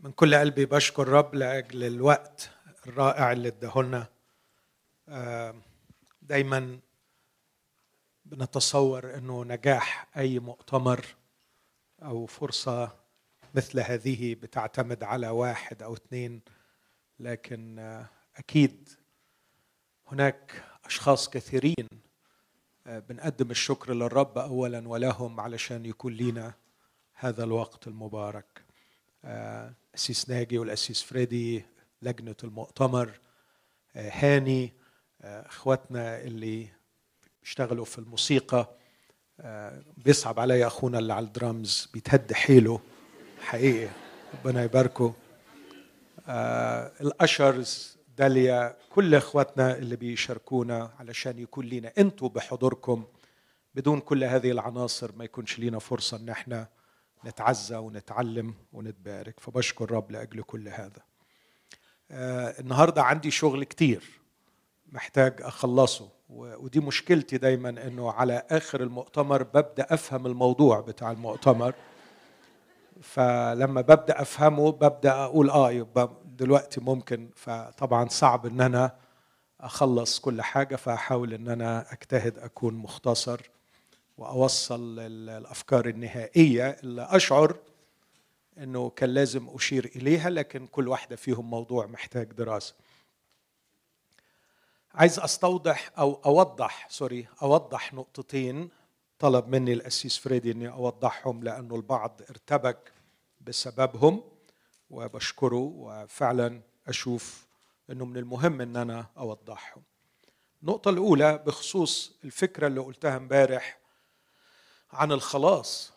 من كل قلبي بشكر الرب لأجل الوقت الرائع اللي اداهولنا. دايما بنتصور إنه نجاح أي مؤتمر أو فرصة مثل هذه بتعتمد على واحد أو اثنين لكن أكيد هناك أشخاص كثيرين بنقدم الشكر للرب اولا ولهم علشان يكون لينا هذا الوقت المبارك. الأسيس ناجي والأسيس فريدي لجنة المؤتمر هاني أخواتنا اللي بيشتغلوا في الموسيقى بيصعب عليا أخونا اللي على الدرامز بيتهد حيله حقيقي ربنا يباركه. الأشرز داليا كل أخواتنا اللي بيشاركونا علشان يكون لينا أنتوا بحضوركم بدون كل هذه العناصر ما يكونش لينا فرصة إن إحنا نتعزى ونتعلم ونتبارك فبشكر الرب لأجل كل هذا. آه النهارده عندي شغل كتير محتاج أخلصه ودي مشكلتي دايما إنه على آخر المؤتمر ببدأ أفهم الموضوع بتاع المؤتمر. فلما ببدأ أفهمه ببدأ أقول آه يبقى دلوقتي ممكن. فطبعا صعب إن أنا أخلص كل حاجة فأحاول إن أنا أجتهد أكون مختصر. وأوصل الأفكار النهائية اللي أشعر إنه كان لازم أشير إليها لكن كل واحدة فيهم موضوع محتاج دراسة. عايز أستوضح أو أوضح سوري أوضح نقطتين طلب مني الأسيس فريدي إني أوضحهم لأنه البعض ارتبك بسببهم وبشكره وفعلا أشوف إنه من المهم إن أنا أوضحهم. النقطة الأولى بخصوص الفكرة اللي قلتها امبارح عن الخلاص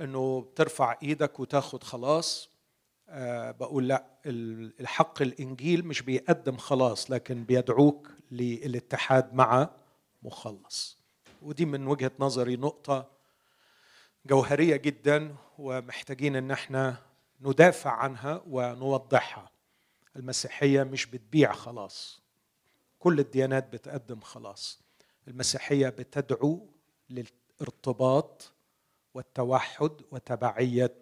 إنه بترفع إيدك وتاخد خلاص. أه بقول لأ الحق الإنجيل مش بيقدم خلاص لكن بيدعوك للاتحاد مع مخلص. ودي من وجهة نظري نقطة جوهرية جدا ومحتاجين إن إحنا ندافع عنها ونوضحها. المسيحية مش بتبيع خلاص. كل الديانات بتقدم خلاص. المسيحية بتدعو الارتباط والتوحد وتبعية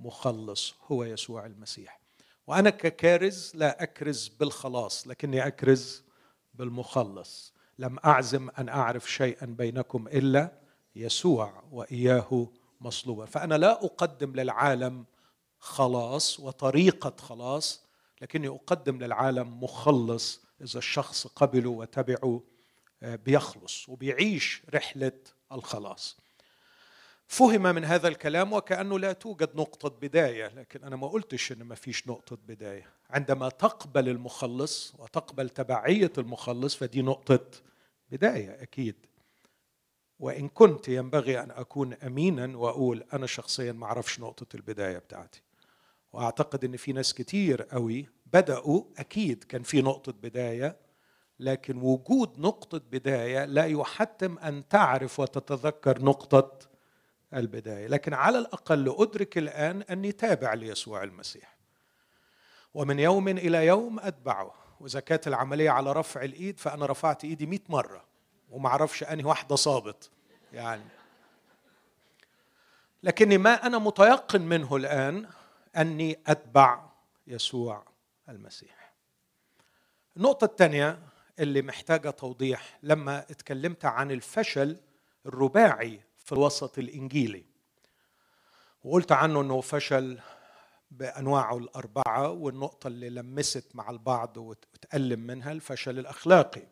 مخلص هو يسوع المسيح. وأنا ككارز لا أكرز بالخلاص لكني أكرز بالمخلص. لم أعزم أن أعرف شيئا بينكم إلا يسوع وإياه مصلوبا. فأنا لا أقدم للعالم خلاص وطريقة خلاص لكني أقدم للعالم مخلص إذا الشخص قبله وتبعه بيخلص وبيعيش رحلة الخلاص. فهم من هذا الكلام وكأنه لا توجد نقطة بداية لكن أنا ما قلتش أن ما فيش نقطة بداية. عندما تقبل المخلص وتقبل تبعية المخلص فدي نقطة بداية أكيد. وإن كنت ينبغي أن أكون أمينا وأقول أنا شخصيا ما أعرفش نقطة البداية بتاعتي. وأعتقد أن في ناس كتير قوي بدأوا أكيد كان في نقطة بداية لكن وجود نقطة بداية لا يحتم أن تعرف وتتذكر نقطة البداية. لكن على الأقل أدرك الآن أني تابع ليسوع المسيح. ومن يوم إلى يوم أتبعه. وإذا كانت العملية على رفع الإيد فأنا رفعت إيدي مئة مرة. وما أعرفش أنهي واحدة صابت. يعني. لكني ما أنا متيقن منه الآن أني أتبع يسوع المسيح. النقطة الثانية اللي محتاجة توضيح لما اتكلمت عن الفشل الرباعي في الوسط الإنجيلي. وقلت عنه إنه فشل بأنواعه الأربعة والنقطة اللي لمست مع البعض وتألم منها الفشل الأخلاقي.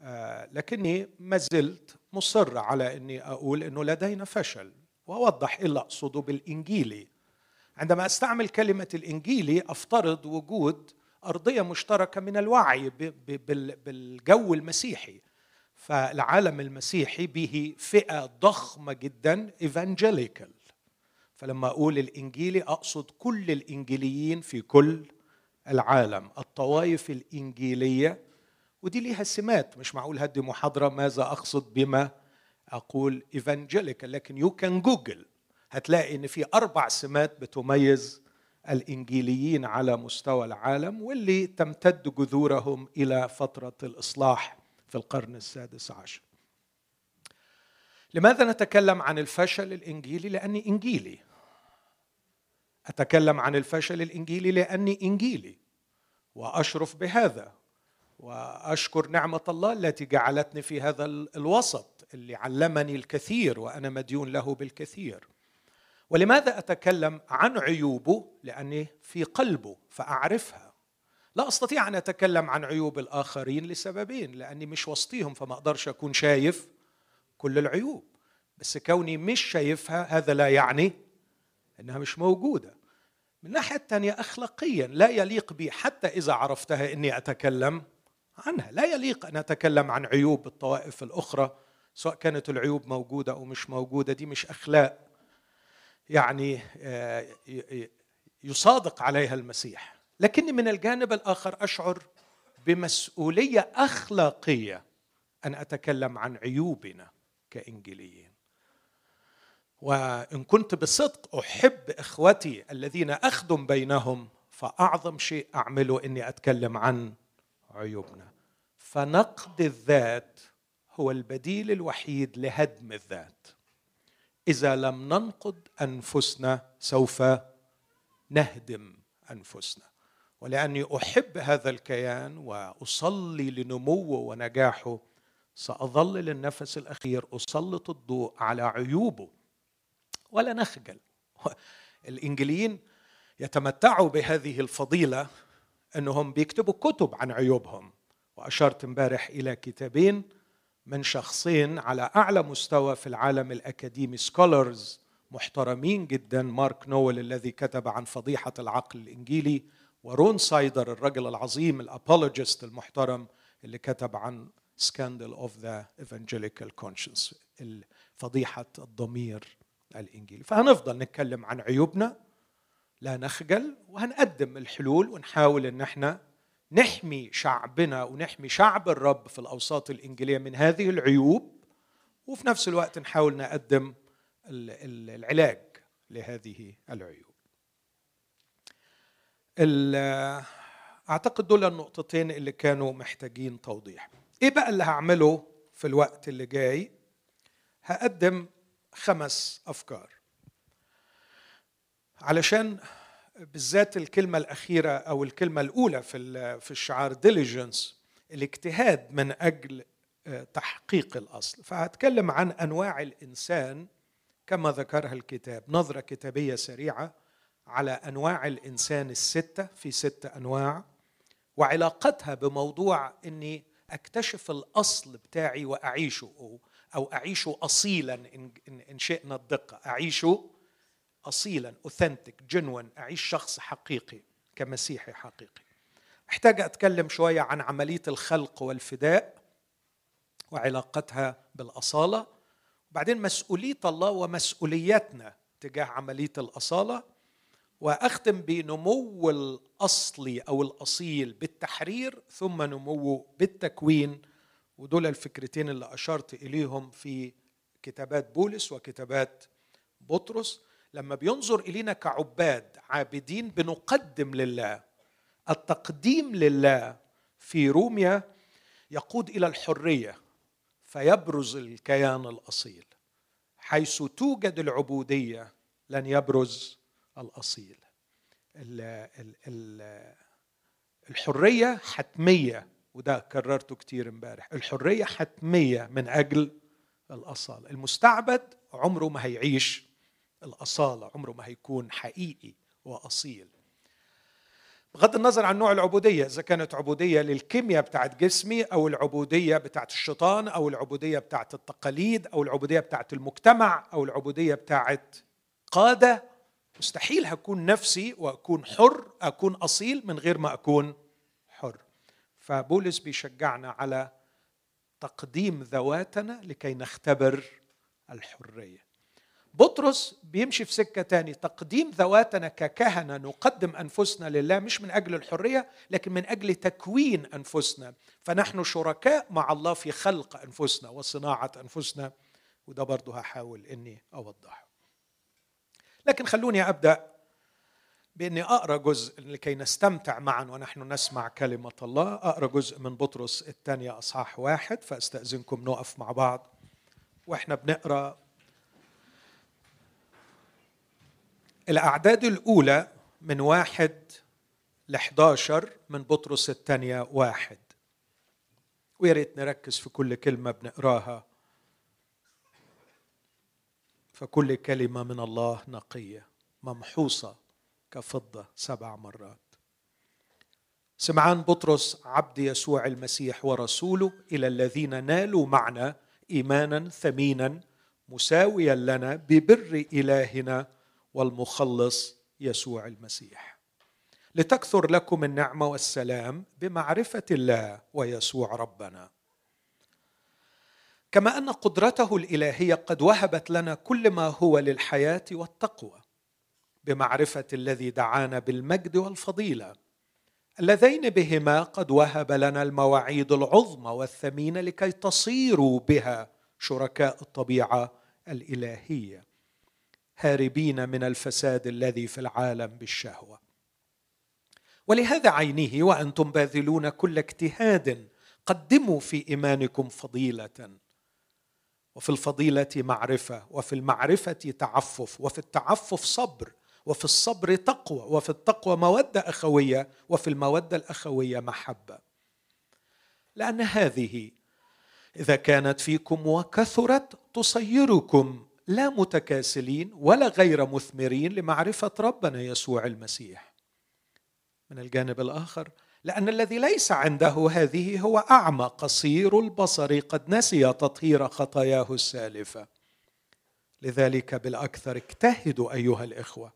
آه لكني ما زلت مصر على إني أقول إنه لدينا فشل. وأوضح إيه اللي أقصده بالإنجيلي. عندما أستعمل كلمة الإنجيلي أفترض وجود أرضية مشتركة من الوعي بالجو المسيحي. فالعالم المسيحي به فئة ضخمة جدا ايفانجيليكال فلما أقول الإنجيلي أقصد كل الإنجيليين في كل العالم. الطوائف الإنجيلية ودي ليها سمات. مش معقول هدي محاضرة ماذا أقصد بما أقول evangelical لكن you can Google هتلاقي إن في أربع سمات بتميز الإنجيليين على مستوى العالم واللي تمتد جذورهم إلى فترة الإصلاح في القرن السادس عشر. لماذا نتكلم عن الفشل الإنجيلي؟ لأني إنجيلي. أتكلم عن الفشل الإنجيلي لأني إنجيلي وأشرف بهذا وأشكر نعمة الله التي جعلتني في هذا الوسط اللي علمني الكثير وأنا مديون له بالكثير. ولماذا أتكلم عن عيوبه؟ لأني في قلبه فأعرفها. لا أستطيع أن أتكلم عن عيوب الآخرين لسببين لأني مش وسطيهم فما أقدرش أكون شايف كل العيوب. بس كوني مش شايفها هذا لا يعني إنها مش موجودة. من الناحيه الثانية اخلاقيا لا يليق بي حتى إذا عرفتها إني أتكلم عنها. لا يليق أن أتكلم عن عيوب الطوائف الأخرى سواء كانت العيوب موجودة أو مش موجودة دي مش أخلاق. يعني آه، يصادق عليها المسيح. لكني من الجانب الآخر أشعر بمسؤولية أخلاقية أن أتكلم عن عيوبنا كإنجيليين. وإن كنت بصدق أحب إخوتي الذين أخدم بينهم فأعظم شيء أعمله إني أتكلم عن عيوبنا. فنقد الذات هو البديل الوحيد لهدم الذات. إذا لم ننقد أنفسنا سوف نهدم أنفسنا. ولأني أحب هذا الكيان وأصلي لنموه ونجاحه سأظل للنفس الأخير أسلط الضوء على عيوبه. ولا نخجل. الإنجليين يتمتعوا بهذه الفضيلة إنهم بيكتبوا كتب عن عيوبهم. وأشرت امبارح إلى كتابين من شخصين على أعلى مستوى في العالم الأكاديمي. سكولرز محترمين جدا مارك نول الذي كتب عن فضيحة العقل الإنجيلي ورون سايدر الرجل العظيم ال apologist المحترم اللي كتب عن scandal of the evangelical conscience فضيحه الضمير الإنجيلي. فهنفضل نتكلم عن عيوبنا لا نخجل وهنقدم الحلول ونحاول إن إحنا نحمي شعبنا ونحمي شعب الرب في الأوساط الإنجيلية من هذه العيوب وفي نفس الوقت نحاول نقدم العلاج لهذه العيوب. أعتقد دول النقطتين اللي كانوا محتاجين توضيح. إيه بقى اللي هعمله في الوقت اللي جاي؟ هقدم خمس أفكار. علشان بالذات الكلمة الأخيرة أو الكلمة الأولى في في الشعار ديليجنس الاجتهاد من أجل آه، تحقيق الأصل. فهتكلم عن أنواع الإنسان كما ذكرها الكتاب. نظرة كتابية سريعة على أنواع الإنسان الستة في ستة أنواع وعلاقتها بموضوع أني أكتشف الأصل بتاعي وأعيشه أو أعيشه أصيلا إن شئنا الدقة. أعيشه اصيلا اوثنتيك جنون أعيش شخص حقيقي كمسيحي حقيقي. أحتاج أتكلم شوية عن عملية الخلق والفداء وعلاقتها بالأصالة. وبعدين مسؤولية الله ومسؤوليتنا تجاه عملية الأصالة. وأختم بنمو الاصلي أو الأصيل بالتحرير ثم نموه بالتكوين. ودول الفكرتين اللي أشرت إليهم في كتابات بولس وكتابات بطرس. لما بينظر إلينا كعباد عابدين بنقدم لله. التقديم لله في روميا يقود إلى الحرية فيبرز الكيان الأصيل. حيث توجد العبودية لن يبرز الأصيل. الحرية حتمية وده كررته كتير امبارح. الحرية حتمية من أجل الأصالة. المستعبد عمره ما هيعيش الأصالة عمره ما هيكون حقيقي وأصيل. بغض النظر عن نوع العبودية إذا كانت عبودية للكيمياء بتاعت جسمي أو العبودية بتاعت الشيطان أو العبودية بتاعت التقاليد أو العبودية بتاعت المجتمع أو العبودية بتاعت قادة مستحيل هكون نفسي وأكون حر أكون أصيل من غير ما أكون حر. فبولس بيشجعنا على تقديم ذواتنا لكي نختبر الحرية. بطرس بيمشي في سكة تاني. تقديم ذواتنا ككهنة نقدم أنفسنا لله مش من أجل الحرية لكن من أجل تكوين أنفسنا. فنحن شركاء مع الله في خلق أنفسنا وصناعة أنفسنا وده برضه هحاول أني أوضحه. لكن خلوني أبدأ بإني أقرأ جزء لكي نستمتع معا ونحن نسمع كلمة الله. أقرأ جزء من بطرس الثانية أصحاح واحد فأستأذنكم نقف مع بعض وإحنا بنقرأ الأعداد الأولى من واحد ل 11 من بطرس الثانية واحد. ويا ريت نركز في كل كلمة بنقراها. فكل كلمة من الله نقية ممحوصة كفضة سبع مرات. سمعان بطرس عبد يسوع المسيح ورسوله إلى الذين نالوا معنا إيمانا ثمينا مساويا لنا ببر إلهنا والمخلص يسوع المسيح. لتكثر لكم النعمة والسلام بمعرفة الله ويسوع ربنا. كما أن قدرته الإلهية قد وهبت لنا كل ما هو للحياة والتقوى بمعرفة الذي دعانا بالمجد والفضيلة. اللذين بهما قد وهب لنا المواعيد العظمى والثمينة لكي تصيروا بها شركاء الطبيعة الإلهية. هاربين من الفساد الذي في العالم بالشهوة. ولهذا عينه وأنتم باذلون كل اجتهاد قدموا في إيمانكم فضيلة. وفي الفضيلة معرفة وفي المعرفة تعفف وفي التعفف صبر وفي الصبر تقوى وفي التقوى مودة أخوية وفي المودة الأخوية محبة. لأن هذه إذا كانت فيكم وكثرت تصيركم لا متكاسلين ولا غير مثمرين لمعرفة ربنا يسوع المسيح. من الجانب الآخر لأن الذي ليس عنده هذه هو أعمى قصير البصر قد نسي تطهير خطاياه السالفة. لذلك بالأكثر اجتهدوا أيها الإخوة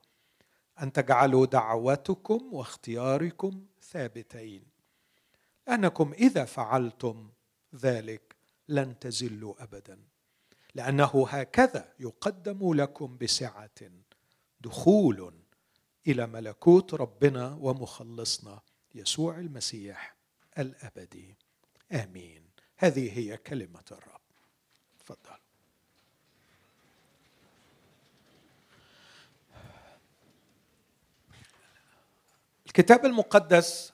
أن تجعلوا دعوتكم واختياركم ثابتين. لأنكم إذا فعلتم ذلك لن تزلوا أبدا. لأنه هكذا يقدم لكم بسعة دخول إلى ملكوت ربنا ومخلصنا يسوع المسيح الأبدي. آمين. هذه هي كلمة الرب. تفضل. الكتاب المقدس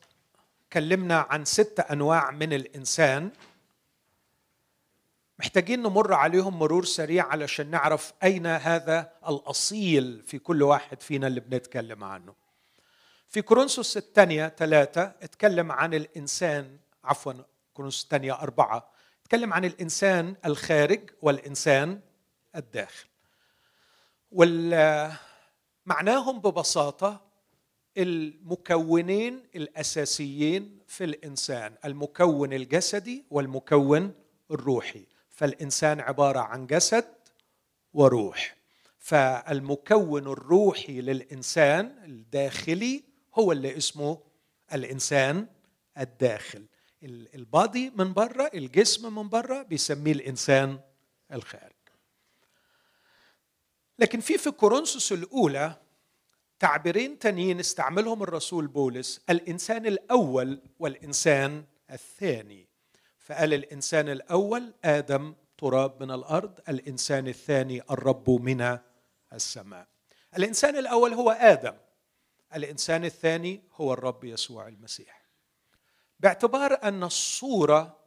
كلمنا عن ست أنواع من الإنسان. محتاجين نمر عليهم مرور سريع علشان نعرف أين هذا الأصيل في كل واحد فينا اللي بنتكلم عنه. في كورنثوس الثانية ثلاثة اتكلم عن الإنسان عفوا كورنثوس الثانية أربعة اتكلم عن الإنسان الخارج والإنسان الداخل. ومعناهم ببساطة المكونين الأساسيين في الإنسان المكون الجسدي والمكون الروحي. فالإنسان عبارة عن جسد وروح. فالمكون الروحي للإنسان الداخلي هو اللي اسمه الإنسان الداخل. البادي من بره الجسم من بره بيسميه الإنسان الخارج. لكن في في كورنثوس الأولى تعبيرين تانيين استعملهم الرسول بولس الإنسان الأول والإنسان الثاني. فقال الإنسان الأول آدم تراب من الأرض الإنسان الثاني الرب من السماء. الإنسان الأول هو آدم الإنسان الثاني هو الرب يسوع المسيح. باعتبار أن الصورة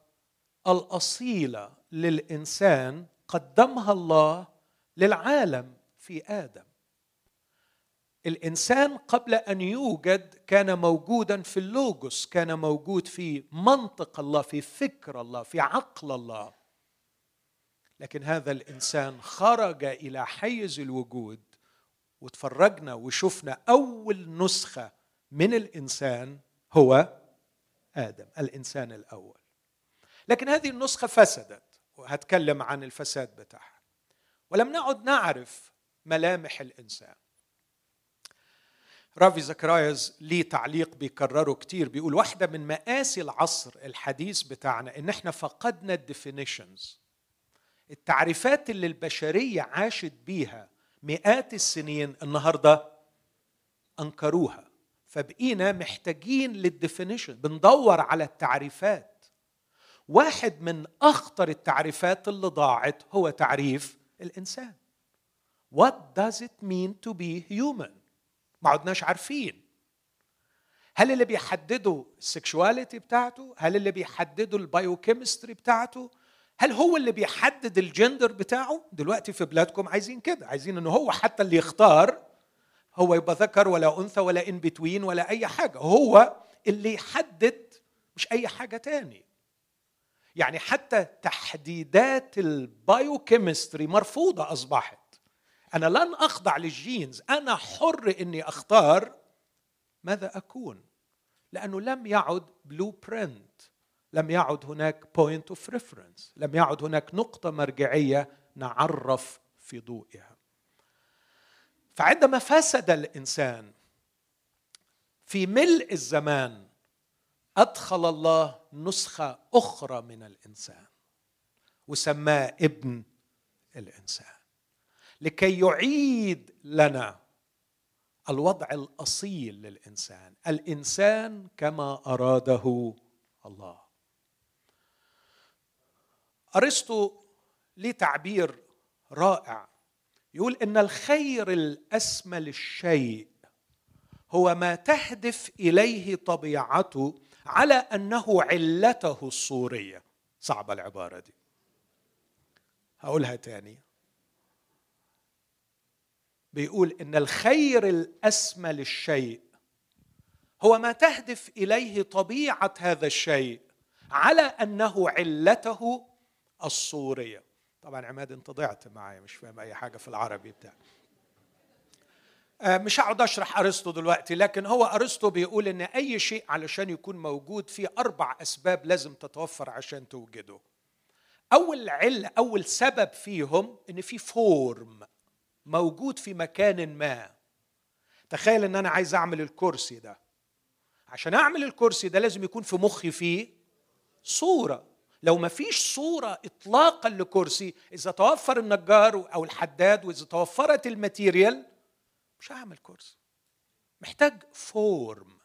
الأصيلة للإنسان قدمها الله للعالم في آدم الإنسان قبل أن يوجد كان موجودا في اللوجوس كان موجود في منطق الله في فكر الله في عقل الله. لكن هذا الإنسان خرج إلى حيز الوجود وتفرجنا وشفنا أول نسخة من الإنسان هو آدم الإنسان الأول. لكن هذه النسخة فسدت وهتكلم عن الفساد بتاعها. ولم نعد نعرف ملامح الإنسان. رافي زكرايز ليه تعليق بيكرره كتير بيقول واحدة من مآسي العصر الحديث بتاعنا إن إحنا فقدنا ال definitions التعريفات اللي البشرية عاشت بيها مئات السنين النهارده أنكروها. فبقينا محتاجين لل definition بندور على التعريفات. واحد من أخطر التعريفات اللي ضاعت هو تعريف الإنسان. What does it mean to be human؟ ما عدناش عارفين هل اللي بيحددوا ال sexuality بتاعته؟ هل اللي بيحددوا ال biochemistry بتاعته؟ هل هو اللي بيحدد الجندر بتاعه دلوقتي في بلادكم عايزين كده عايزين ان هو حتى اللي يختار هو يبقى ذكر ولا أنثى ولا in between ولا أي حاجة هو اللي يحدد مش أي حاجة تاني يعني حتى تحديدات ال biochemistry مرفوضة أصبحت أنا لن أخضع لل genes. أنا حر إني أختار ماذا أكون. لأنه لم يعد blueprint لم يعد هناك point of reference لم يعد هناك نقطة مرجعية نعرف في ضوئها. فعندما فسد الإنسان في ملء الزمان أدخل الله نسخة أخرى من الإنسان وسماه ابن الإنسان. لكي يعيد لنا الوضع الأصيل للإنسان. الإنسان كما أراده الله. أرسطو ليه تعبير رائع. يقول إن الخير الاسمى للشيء هو ما تهدف إليه طبيعته على أنه علته الصورية. صعبة العبارة دي. هقولها تاني. بيقول إن الخير الأسمى للشيء هو ما تهدف إليه طبيعة هذا الشيء على أنه علته الصورية. طبعا عماد أنت ضعت معايا مش فاهم أي حاجة في العربي بتاع. آه، مش هقعد أشرح أرسطو دلوقتي لكن هو أرسطو بيقول إن أي شيء علشان يكون موجود فيه أربع أسباب لازم تتوفر عشان توجده. أول علة أول سبب فيهم إن في فورم موجود في مكان ما. تخيل إن أنا عايز أعمل الكرسي ده. عشان أعمل الكرسي ده لازم يكون في مخي فيه صورة. لو ما فيش صورة إطلاقا لكرسي إذا توفر النجار أو الحداد وإذا توفرت ال material مش هعمل كرسي. محتاج form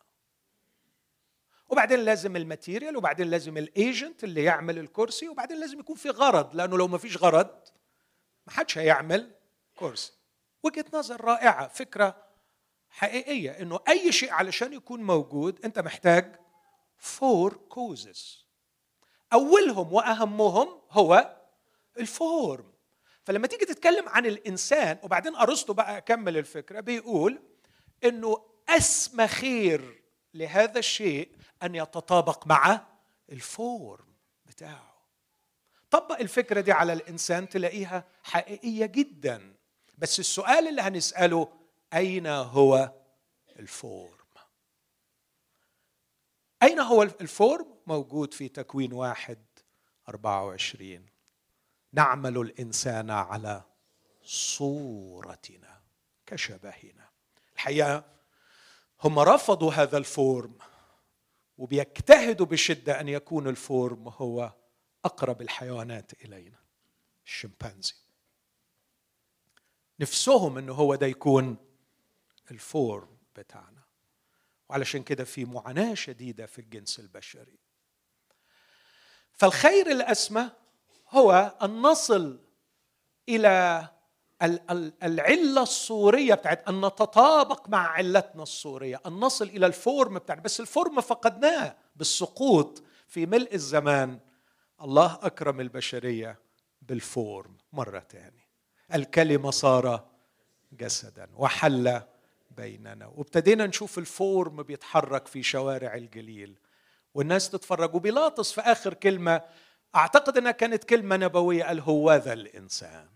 وبعدين لازم ال material وبعدين لازم ال agent اللي يعمل الكرسي وبعدين لازم يكون في غرض. لأنه لو ما فيش غرض ما حدش هيعمل كرسي. وجهة نظر رائعة فكرة حقيقية إنه أي شيء علشان يكون موجود أنت محتاج four causes أولهم وأهمهم هو ال form فلما تيجي تتكلم عن الإنسان وبعدين أرسطو بقى اكمل الفكرة بيقول إنه أسمى خير لهذا الشيء أن يتطابق مع ال form بتاعه. طبق الفكرة دي على الإنسان تلاقيها حقيقية جدا. بس السؤال اللي هنسأله أين هو ال form؟ أين هو ال form؟ موجود في تكوين واحد أربعة وعشرين. نعمل الإنسان على صورتنا كشبهنا. الحقيقة هم رفضوا هذا ال form وبيجتهدوا بشدة أن يكون ال form هو أقرب الحيوانات إلينا الشمبانزي. نفسهم أنه هو ده يكون ال form بتاعنا. وعلشان كده في معاناة شديدة في الجنس البشري. فالخير الأسمى هو أن نصل إلى العلة الصورية بتاعت أن نتطابق مع علتنا الصورية. أن نصل إلى ال form بتاعت بس ال form فقدناه بالسقوط في ملء الزمان. الله أكرم البشرية بال form مرة ثانية الكلمة صار جسدا وحل بيننا. وابتدينا نشوف ال form بيتحرك في شوارع الجليل والناس تتفرج وبيلاطس في آخر كلمة. أعتقد إنها كانت كلمة نبوية قال هو ذا الإنسان.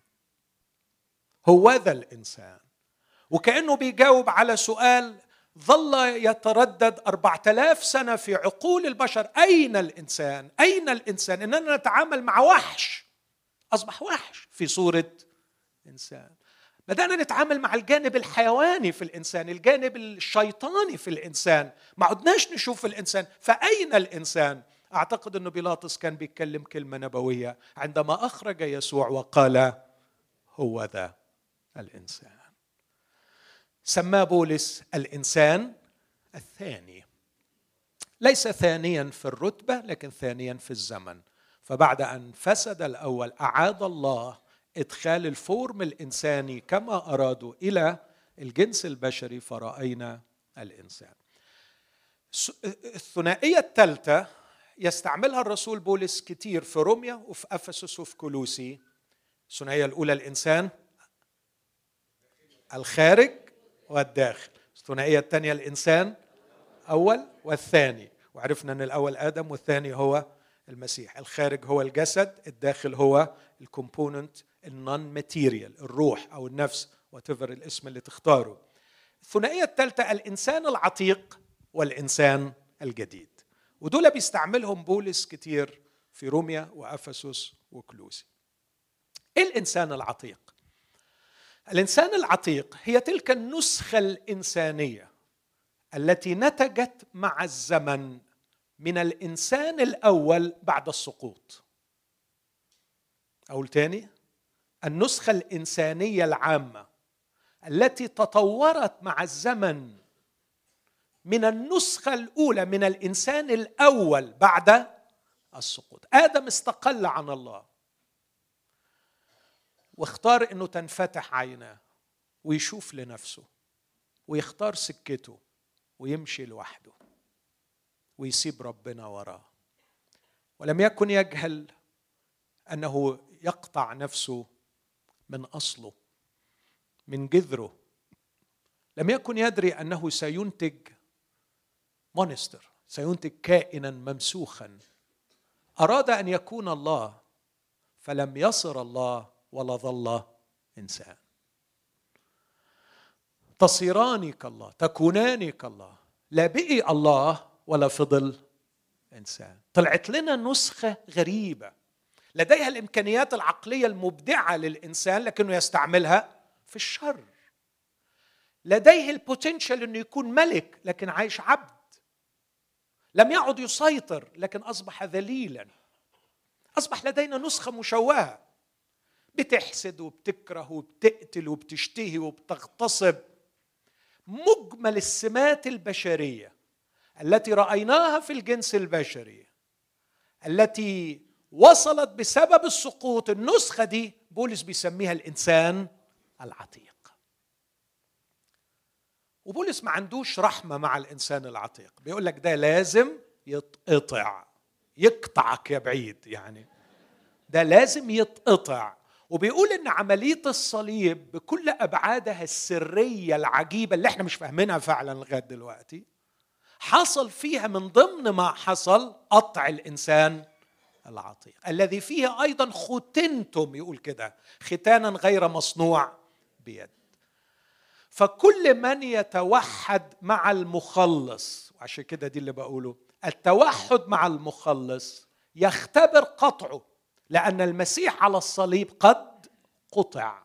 هو ذا الإنسان. وكأنه بيجاوب على سؤال ظل يتردد أربعة آلاف سنة في عقول البشر. أين الإنسان؟ أين الإنسان؟ إننا نتعامل مع وحش. أصبح وحش في صورة إنسان بدأنا نتعامل مع الجانب الحيواني في الإنسان الجانب الشيطاني في الإنسان. ما عدناش نشوف الإنسان. فأين الإنسان؟ أعتقد أنه بيلاطس كان بيتكلم كلمة نبوية. عندما أخرج يسوع وقال هو ذا الإنسان. سماه بولس الإنسان الثاني. ليس ثانيا في الرتبة لكن ثانيا في الزمن. فبعد أن فسد الأول أعاد الله إدخال الفورم الإنساني كما أرادوا إلى الجنس البشري فرأينا الإنسان. الثنائية الثالثة يستعملها الرسول بولس كتير في روميا وفي أفسس وفي كولوسي. الثنائية الأولى الإنسان الخارج والداخل الثنائية الثانية الإنسان أول والثاني وعرفنا أن الأول آدم والثاني هو المسيح الخارج هو الجسد الداخل هو ال component ال non-material الروح أو النفس وأيا كان الاسم اللي تختاره. الثنائية الثالثة الإنسان العتيق والإنسان الجديد. ودول بيستعملهم بولس كتير في روميا وأفسس وكولوسي. إيه الإنسان العتيق؟ الإنسان العتيق هي تلك النسخة الإنسانية التي نتجت مع الزمن من الإنسان الأول بعد السقوط. أقول تاني؟ النسخة الإنسانية العامة التي تطورت مع الزمن من النسخة الأولى من الإنسان الأول بعد السقوط. آدم استقل عن الله. واختار أنه تنفتح عيناه ويشوف لنفسه ويختار سكته ويمشي لوحده ويسيب ربنا وراه. ولم يكن يجهل أنه يقطع نفسه من أصله من جذره. لم يكن يدري أنه سينتج مونستر سينتج كائنا ممسوخا. أراد أن يكون الله فلم يصر الله ولا ظل إنسان. تصيران كالله تكونان كالله. لا بقي الله ولا فضل إنسان. طلعت لنا نسخة غريبة. لديها الإمكانيات العقلية المبدعة للإنسان لكنه يستعملها في الشر. لديه البوتنشال إنه يكون ملك لكن عايش عبد. لم يعد يسيطر لكن أصبح ذليلا. أصبح لدينا نسخة مشوهة. بتحسد وبتكره وبتقتل وبتشتهي وبتغتصب. مجمل السمات البشرية التي رأيناها في الجنس البشري التي وصلت بسبب السقوط النسخة دي بولس بيسميها الإنسان العتيق. وبولس ما عندوش رحمة مع الإنسان العتيق. بيقول لك ده لازم يتقطع. يقطعك يا بعيد يعني. ده لازم يتقطع. وبيقول إن عملية الصليب بكل أبعادها السرية العجيبة اللي إحنا مش فاهمينها فعلا لغاية دلوقتي حصل فيها من ضمن ما حصل قطع الإنسان العتيق الذي فيه أيضا ختنتم يقول كده ختانا غير مصنوع بيد. فكل من يتوحد مع المخلص وعشان كده دي اللي بقوله التوحد مع المخلص يختبر قطعه لأن المسيح على الصليب قد قطع.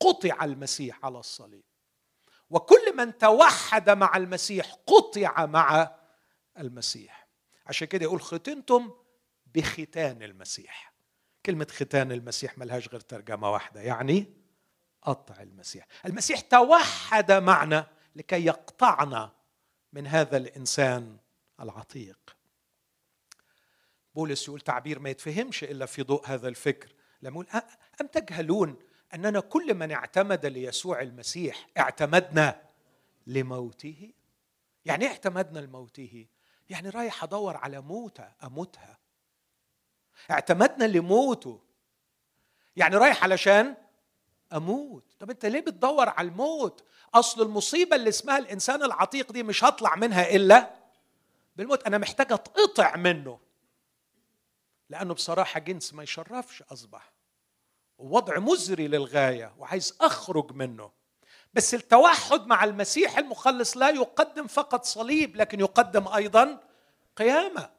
قطع المسيح على الصليب. وكل من توحد مع المسيح قطع مع المسيح. عشان كده يقول ختنتم بختان المسيح. كلمة ختان المسيح ملهاش غير ترجمة واحدة يعني قطع المسيح. المسيح توحد معنا لكي يقطعنا من هذا الإنسان العتيق. بولس يقول تعبير ما يتفهمش إلا في ضوء هذا الفكر. لما يقول أم تجهلون أننا كل من اعتمد ليسوع المسيح اعتمدنا لموته؟ يعني إيه اعتمدنا لموته؟ يعني رايح أدور على موتة أموتها. اعتمدنا لموته. يعني رايح علشان أموت. طب أنت ليه بتدور على الموت؟ أصل المصيبة اللي اسمها الإنسان العتيق دي مش هطلع منها إلا بالموت. أنا محتاج أتقطع منه. لأنه بصراحة جنس ما يشرفش أصبح. ووضع مزري للغاية وعايز أخرج منه. بس التوحد مع المسيح المخلص لا يقدم فقط صليب لكن يقدم أيضا قيامة.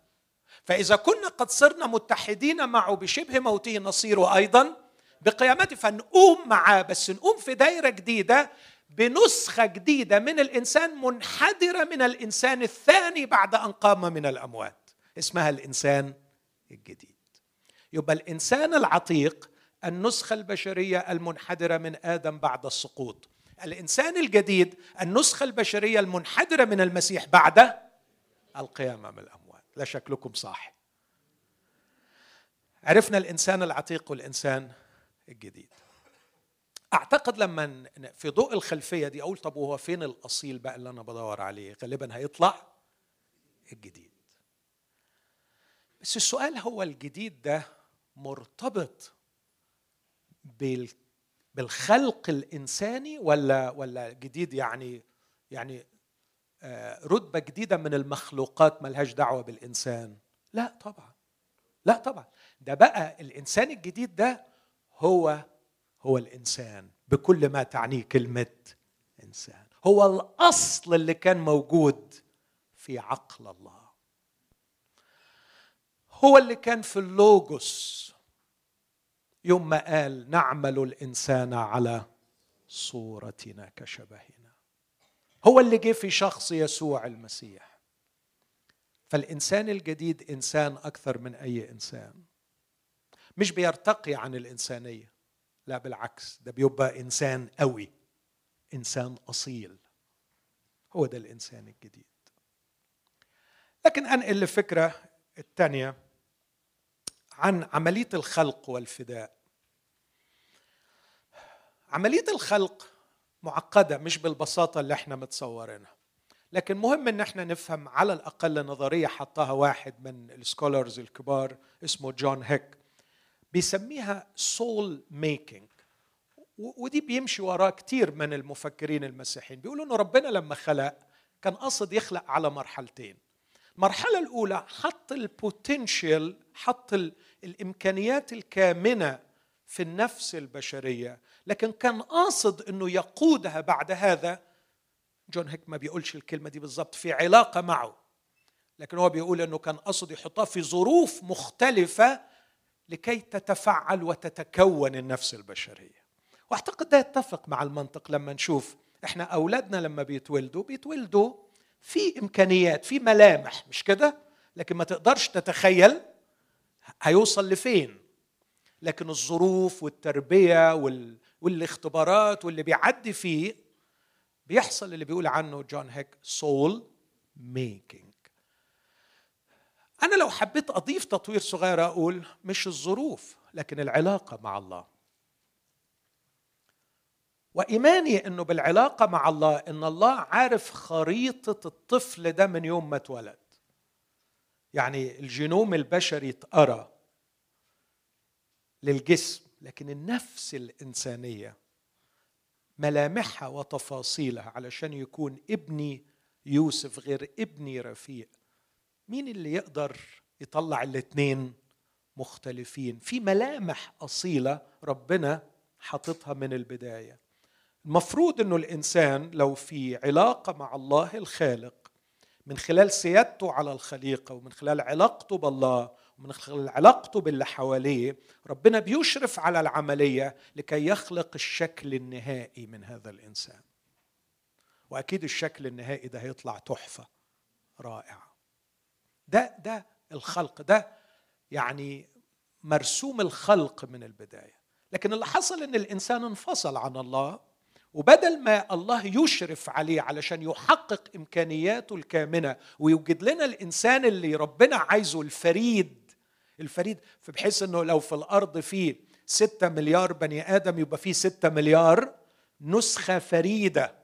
فإذا كنا قد صرنا متحدين معه بشبه موته نصير أيضا بقيامته فنقوم معاه. بس نقوم في دايرة جديدة بنسخة جديدة من الإنسان منحدرة من الإنسان الثاني بعد أن قام من الأموات. اسمها الإنسان الجديد. يبقى الإنسان العتيق النسخة البشرية المنحدرة من آدم بعد السقوط. الإنسان الجديد النسخة البشرية المنحدرة من المسيح بعد القيامة من الأموات. لا شكلكم صح عرفنا الإنسان العتيق والإنسان الجديد. أعتقد لما في ضوء الخلفية دي أقول طب وهو فين الأصيل بقى اللي أنا بدور عليه؟ غالبا هيطلع الجديد. بس السؤال هو الجديد ده مرتبط بالخلق الإنساني ولا ولا جديد يعني يعني رتبة جديدة من المخلوقات ملهاش دعوة بالإنسان. لا طبعا. لا طبعا. ده بقى الإنسان الجديد ده هو هو الإنسان بكل ما تعنيه كلمة إنسان. هو الأصل اللي كان موجود في عقل الله. هو اللي كان في اللوجوس. يوم ما قال نعمل الإنسان على صورتنا كشبهنا. هو اللي جه في شخص يسوع المسيح. فالإنسان الجديد إنسان أكثر من أي إنسان. مش بيرتقي عن الإنسانية لا بالعكس ده بيبقى إنسان قوي إنسان أصيل. هو ده الإنسان الجديد. لكن أنقل لفكره الثانية عن عملية الخلق والفداء. عملية الخلق معقدة مش بالبساطة اللي إحنا متصورينها. لكن مهم إن إحنا نفهم على الأقل نظرية حطها واحد من ال scholars الكبار اسمه جون هيك. بيسميها soul making ودي بيمشي وراه كتير من المفكرين المسيحيين. بيقولوا إنه ربنا لما خلق كان قصد يخلق على مرحلتين. المرحلة الأولى حط البوتنشال حط الإمكانيات الكامنة في النفس البشرية. لكن كان قاصد إنه يقودها بعد هذا. جون هيك ما بيقولش الكلمة دي بالظبط في علاقة معه. لكن هو بيقول إنه كان قصد يحطها في ظروف مختلفة لكي تتفعل وتتكون النفس البشرية. وأعتقد ده يتفق مع المنطق لما نشوف إحنا أولادنا لما بيتولدوا بيتولدوا في إمكانيات في ملامح مش كده؟ لكن ما تقدرش تتخيل هيوصل لفين. لكن الظروف والتربية وال... والاختبارات واللي بيعدي فيه بيحصل اللي بيقول عنه جون هيك soul making أنا لو حبيت أضيف تطوير صغير أقول مش الظروف لكن العلاقة مع الله. وإيماني إنه بالعلاقة مع الله إن الله عارف خريطة الطفل ده من يوم ما اتولد. يعني الجينوم البشري اتقرا للجسم لكن النفس الإنسانية ملامحها وتفاصيلها علشان يكون ابني يوسف غير ابني رفيق مين اللي يقدر يطلع الاثنين مختلفين؟ في ملامح أصيلة ربنا حاططها من البداية. المفروض إنه الإنسان لو في علاقة مع الله الخالق من خلال سيادته على الخليقة ومن خلال علاقته بالله ومن خلال علاقته باللي حواليه ربنا بيشرف على العملية لكي يخلق الشكل النهائي من هذا الإنسان. وأكيد الشكل النهائي ده هيطلع تحفة رائعة. ده ده الخلق ده يعني مرسوم الخلق من البداية. لكن اللي حصل إن الإنسان انفصل عن الله وبدل ما الله يشرف عليه علشان يحقق إمكانياته الكامنة ويوجد لنا الإنسان اللي ربنا عايزه الفريد الفريد فبحيث إنه لو في الأرض في ستة مليار بني آدم يبقى في ستة مليار نسخة فريدة.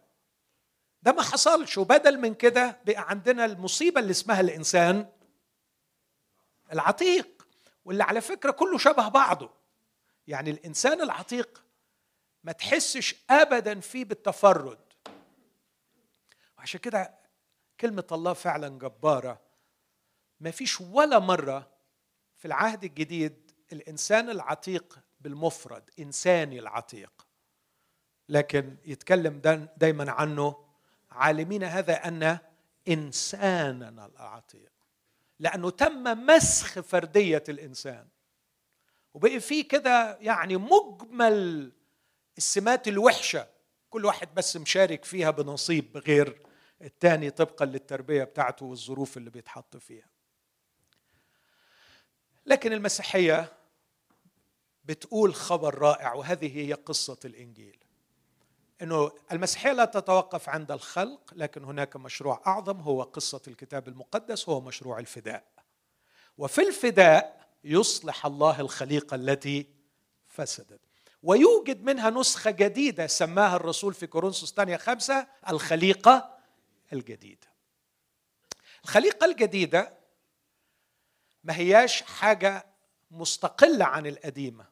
ده ما حصلش وبدل من كده بقى عندنا المصيبة اللي اسمها الإنسان العتيق واللي على فكرة كله شبه بعضه. يعني الإنسان العتيق ما تحسش ابدا فيه بالتفرد. وعشان كده كلمة الله فعلا جبارة. ما فيش ولا مرة في العهد الجديد الإنسان العتيق بالمفرد إنساني العتيق. لكن يتكلم دايما عنه عالمين هذا أن إنساننا العتيق. لأنه تم مسخ فردية الإنسان. وبقي فيه كده يعني مجمل السمات الوحشة. كل واحد بس مشارك فيها بنصيب غير الثاني طبقا للتربية بتاعته والظروف اللي بيتحط فيها. لكن المسيحية بتقول خبر رائع وهذه هي قصة الإنجيل. إنه المسيحية لا تتوقف عند الخلق لكن هناك مشروع أعظم هو قصة الكتاب المقدس هو مشروع الفداء. وفي الفداء يصلح الله الخليقة التي فسدت. ويوجد منها نسخة جديدة سماها الرسول في كورنثوس الثانية خمسة الخليقة الجديدة. الخليقة الجديدة ما هياش حاجة مستقلة عن القديمة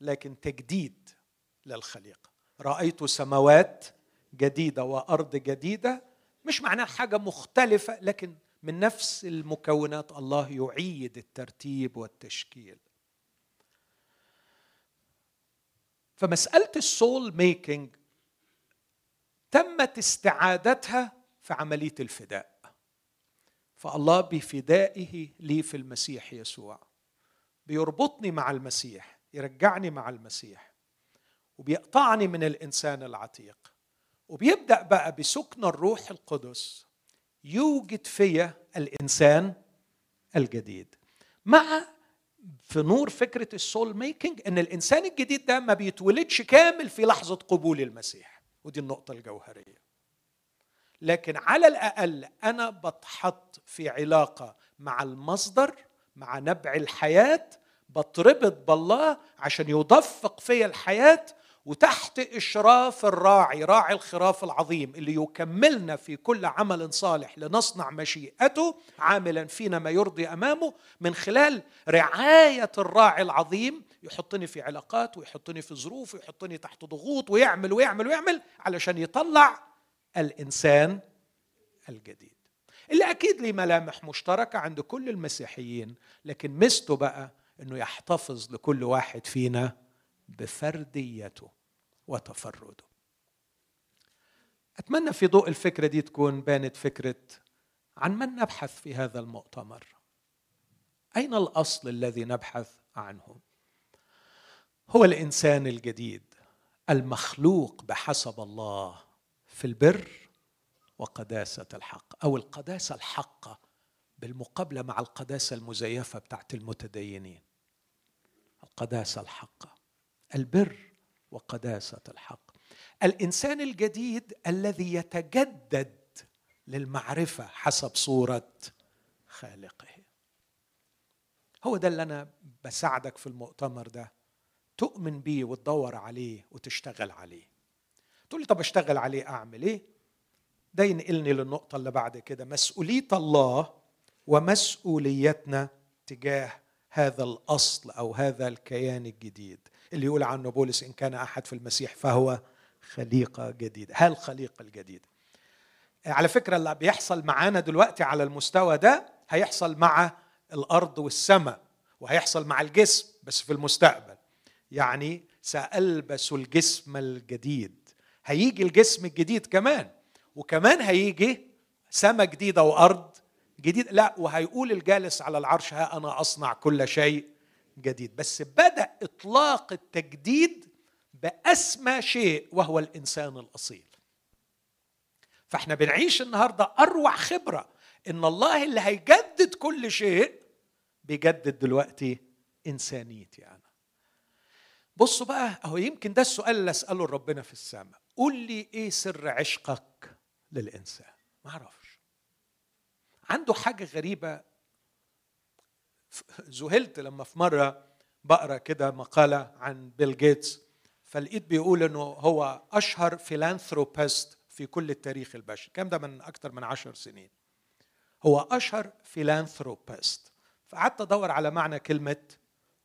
لكن تجديد للخليقة. رأيت سماوات جديدة وأرض جديدة مش معناه حاجة مختلفة لكن من نفس المكونات الله يعيد الترتيب والتشكيل. فمسألة السول ميكينج تمت استعادتها في عملية الفداء. فالله بفدائه لي في المسيح يسوع. بيربطني مع المسيح يرجعني مع المسيح وبيقطعني من الإنسان العتيق. وبيبدأ بقى بسكن الروح القدس يوجد فيا الإنسان الجديد. مع في نور فكرة السول ميكنج إن الإنسان الجديد ده ما بيتولدش كامل في لحظة قبول المسيح. ودي النقطة الجوهرية. لكن على الأقل أنا بتحط في علاقة مع المصدر مع نبع الحياة بتربط بالله عشان يدفق في الحياة وتحت إشراف الراعي راعي الخراف العظيم اللي يكملنا في كل عمل صالح لنصنع مشيئته عاملا فينا ما يرضي أمامه من خلال رعاية الراعي العظيم يحطني في علاقات ويحطني في ظروف ويحطني تحت ضغوط ويعمل ويعمل ويعمل علشان يطلع الإنسان الجديد. اللي أكيد ليه ملامح مشتركة عند كل المسيحيين لكن ميزته بقى إنه يحتفظ لكل واحد فينا بفرديته وتفرده. أتمنى في ضوء الفكرة دي تكون بانت فكرة عن من نبحث في هذا المؤتمر. أين الأصل الذي نبحث عنه؟ هو الإنسان الجديد المخلوق بحسب الله. في البر وقداسة الحق أو القداسة الحقه بالمقابلة مع القداسة المزيفة بتاعت المتدينين. القداسة الحقه البر وقداسة الحق. الإنسان الجديد الذي يتجدد للمعرفة حسب صورة خالقه. هو ده اللي أنا بساعدك في المؤتمر ده. تؤمن بيه وتدور عليه وتشتغل عليه. تقول لي طب أشتغل عليه أعمل إيه؟ ده ينقلني للنقطة اللي بعد كده. مسؤولية الله ومسؤوليتنا تجاه هذا الأصل أو هذا الكيان الجديد. اللي يقول عنه بولس إن كان أحد في المسيح فهو خليقة جديدة. هل الخليقه الجديده على فكرة اللي بيحصل معانا دلوقتي على المستوى ده هيحصل مع الأرض والسماء وهيحصل مع الجسم بس في المستقبل. يعني سألبس الجسم الجديد. هيجي الجسم الجديد كمان وكمان هيجي سماء جديدة وأرض جديد. لا وهيقول الجالس على العرش ها أنا أصنع كل شيء جديد. بس بدأ إطلاق التجديد بأسمى شيء وهو الإنسان الأصيل. فإحنا بنعيش النهارده أروع خبرة إن الله اللي هيجدد كل شيء بيجدد دلوقتي إنسانيتي أنا. بصوا بقى أهو يمكن ده السؤال اللي أسأله لربنا في السماء. قول لي إيه سر عشقك للإنسان؟ ما أعرفش. عنده حاجة غريبة. ذهلت لما في مرة بقرأ كده مقالة عن بيل جيتس فلقيت بيقول إنه هو أشهر philanthropist في كل التاريخ البشري. الكلام ده من أكثر من عشر سنين. هو أشهر philanthropist فقعدت أدور على معنى كلمة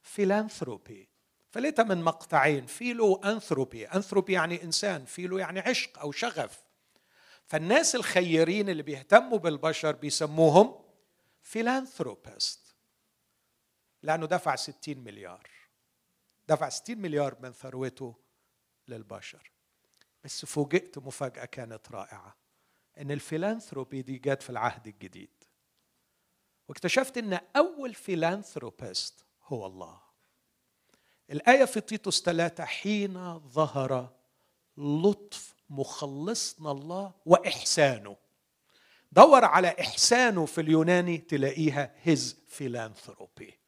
philanthropy فلقيتها من مقطعين philo anthropy anthropy يعني إنسان philo يعني عشق أو شغف. فالناس الخيرين اللي بيهتموا بالبشر بيسموهم philanthropist لأنه دفع 60 مليار. دفع 60 مليار من ثروته للبشر. بس فوجئت مفاجأة كانت رائعة إن ال philanthropy دي جت في العهد الجديد. واكتشفت إن أول philanthropist هو الله. الآية في تيطس ثلاثة حين ظهر لطف مخلصنا الله وإحسانه. دور على إحسانه في اليوناني تلاقيها his philanthropy